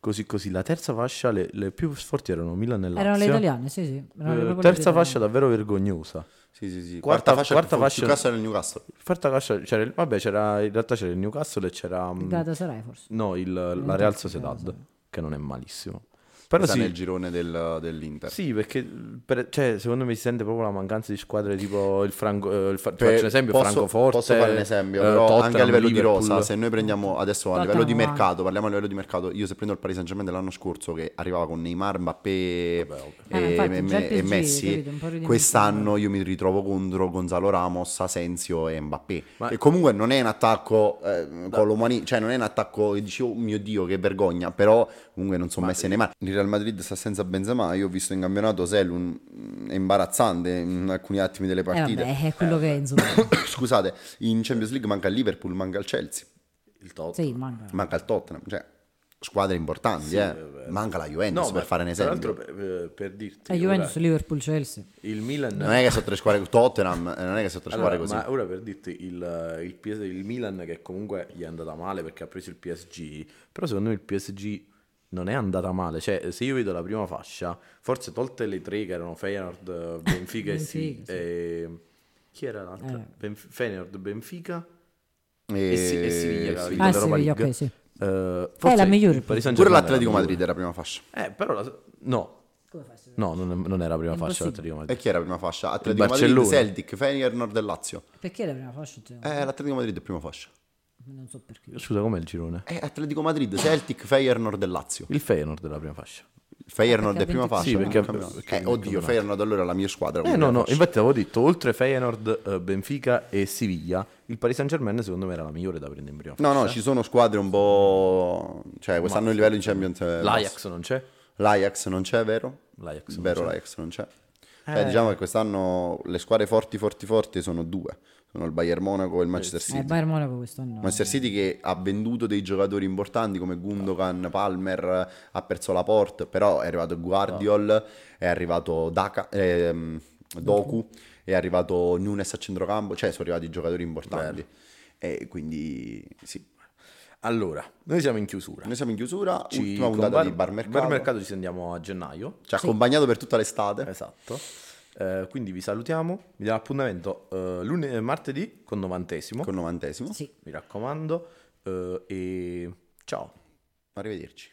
così così, la terza fascia le, le più forti erano Milan e Lazio.
Erano le italiane, sì, sì. erano
Eh, terza fascia davvero vergognosa.
Sì, sì, sì.
Quarta-
Quarta, fascia,
quarta fascia-
Newcastle il Newcastle.
Quarta fascia c'era il- vabbè, c'era in realtà c'era il Newcastle e c'era mm,
Il Galatasaray forse.
no, il- la Real Sociedad che non è malissimo. Però
Sta
sì,
nel girone del- dell'Inter.
Sì, perché per- cioè, secondo me si sente proprio la mancanza di squadre tipo il Franco. eh, il
Per-
faccio un esempio:
posso,
Francoforte.
posso fare un esempio,
eh,
però anche a
Tottenham,
livello di
Liverpool.
rosa, se noi prendiamo adesso a
Tottenham
livello di
anche.
mercato, parliamo a livello di mercato, io se prendo il Paris Saint-Germain dell'anno scorso che arrivava con Neymar, Mbappé
Eh, ma
e,
infatti,
e- e Messi,
capito,
quest'anno io mi ritrovo contro Gonzalo Ramos, Asensio e Mbappé.
Ma-
E comunque non è un attacco eh, con l'umani, cioè non è un attacco che dici oh mio Dio che vergogna, però comunque non sono messi Neymar. Il Real Madrid sta senza Benzema, io ho visto in campionato Selun è imbarazzante in alcuni attimi delle
Eh,
partite.
vabbè, è quello che è, insomma.
Scusate, in Champions League manca il Liverpool, manca il Chelsea,
Il Tottenham.
sì, manca.
manca il Tottenham, cioè squadre importanti, eh. manca la Juventus per
ma
fare un
tra
esempio.
l'altro, per, per dirti,
Eh, Juventus,
ora,
Liverpool, Chelsea.
il Milan.
Non è che sono tre squadre Tottenham, eh, non è che sono tre
Allora,
squadre così.
ma ora per dirti il, il PS il Milan che comunque gli è andata male perché ha preso il PSG, però secondo me il PSG non è andata male, cioè se io vedo la prima fascia, forse tolte le tre che erano Feyenoord, Benfica e, sì,
sì.
e chi era l'altra?
Eh.
Benf- Feyenoord, Benfica
E,
e, Si- e Siviglia
Ah, Siviglia, ok, sì.
Eh,
È la migliore.
Pure l'Atletico
era la
Madrid era prima fascia.
Eh, però la- no, no, non, è- non era prima fascia l'Atletico Madrid.
E chi era prima fascia? Atletico Madrid. Celtic, Feyenoord e Lazio.
Perché la prima fascia?
Eh, l'Atletico Madrid è prima fascia.
Non so perché.
Scusa, com'è il girone?
Eh, Atletico Madrid, Celtic, Feyenoord e Lazio.
Il Feyenoord è la prima fascia.
Il Feyenoord è prima fascia.
Sì, perché- perché
Eh, oddio. Feyenoord allora è la mia squadra.
Eh no, no,
fascia.
infatti avevo detto, oltre Feyenoord, eh, Benfica e Siviglia, il Paris Saint Germain secondo me era la migliore da prendere in prima
No, no,
fascia.
ci sono squadre un po'... Cioè, quest'anno il livello in Champions è
L'Ajax non c'è?
L'Ajax non c'è, vero?
L'Ajax non
Vero,
c'è.
l'Ajax non c'è. Cioè, diciamo che quest'anno le squadre forti, forti, forti sono due. Sono il Bayern Monaco e il Manchester
Eh,
City.
Bayern Monaco quest'anno.
Manchester City che ha venduto dei giocatori importanti come Gundogan, Palmer, ha perso la Port, però è arrivato Guardiol, è arrivato Daka, ehm, Doku, è arrivato Nunes a centrocampo, cioè sono arrivati giocatori importanti. E quindi sì,
Allora, noi siamo in chiusura.
noi siamo in chiusura,
Ci
ultima puntata
Bar-
di Bar Mercato,
Bar Mercato ci sentiamo a gennaio.
ci ha accompagnato per tutta l'estate.
Esatto. Eh, quindi vi salutiamo, vi diamo appuntamento eh, lune- martedì con novantesimo,
Con novantesimo.
Sì.
mi raccomando, eh, e ciao.
Arrivederci.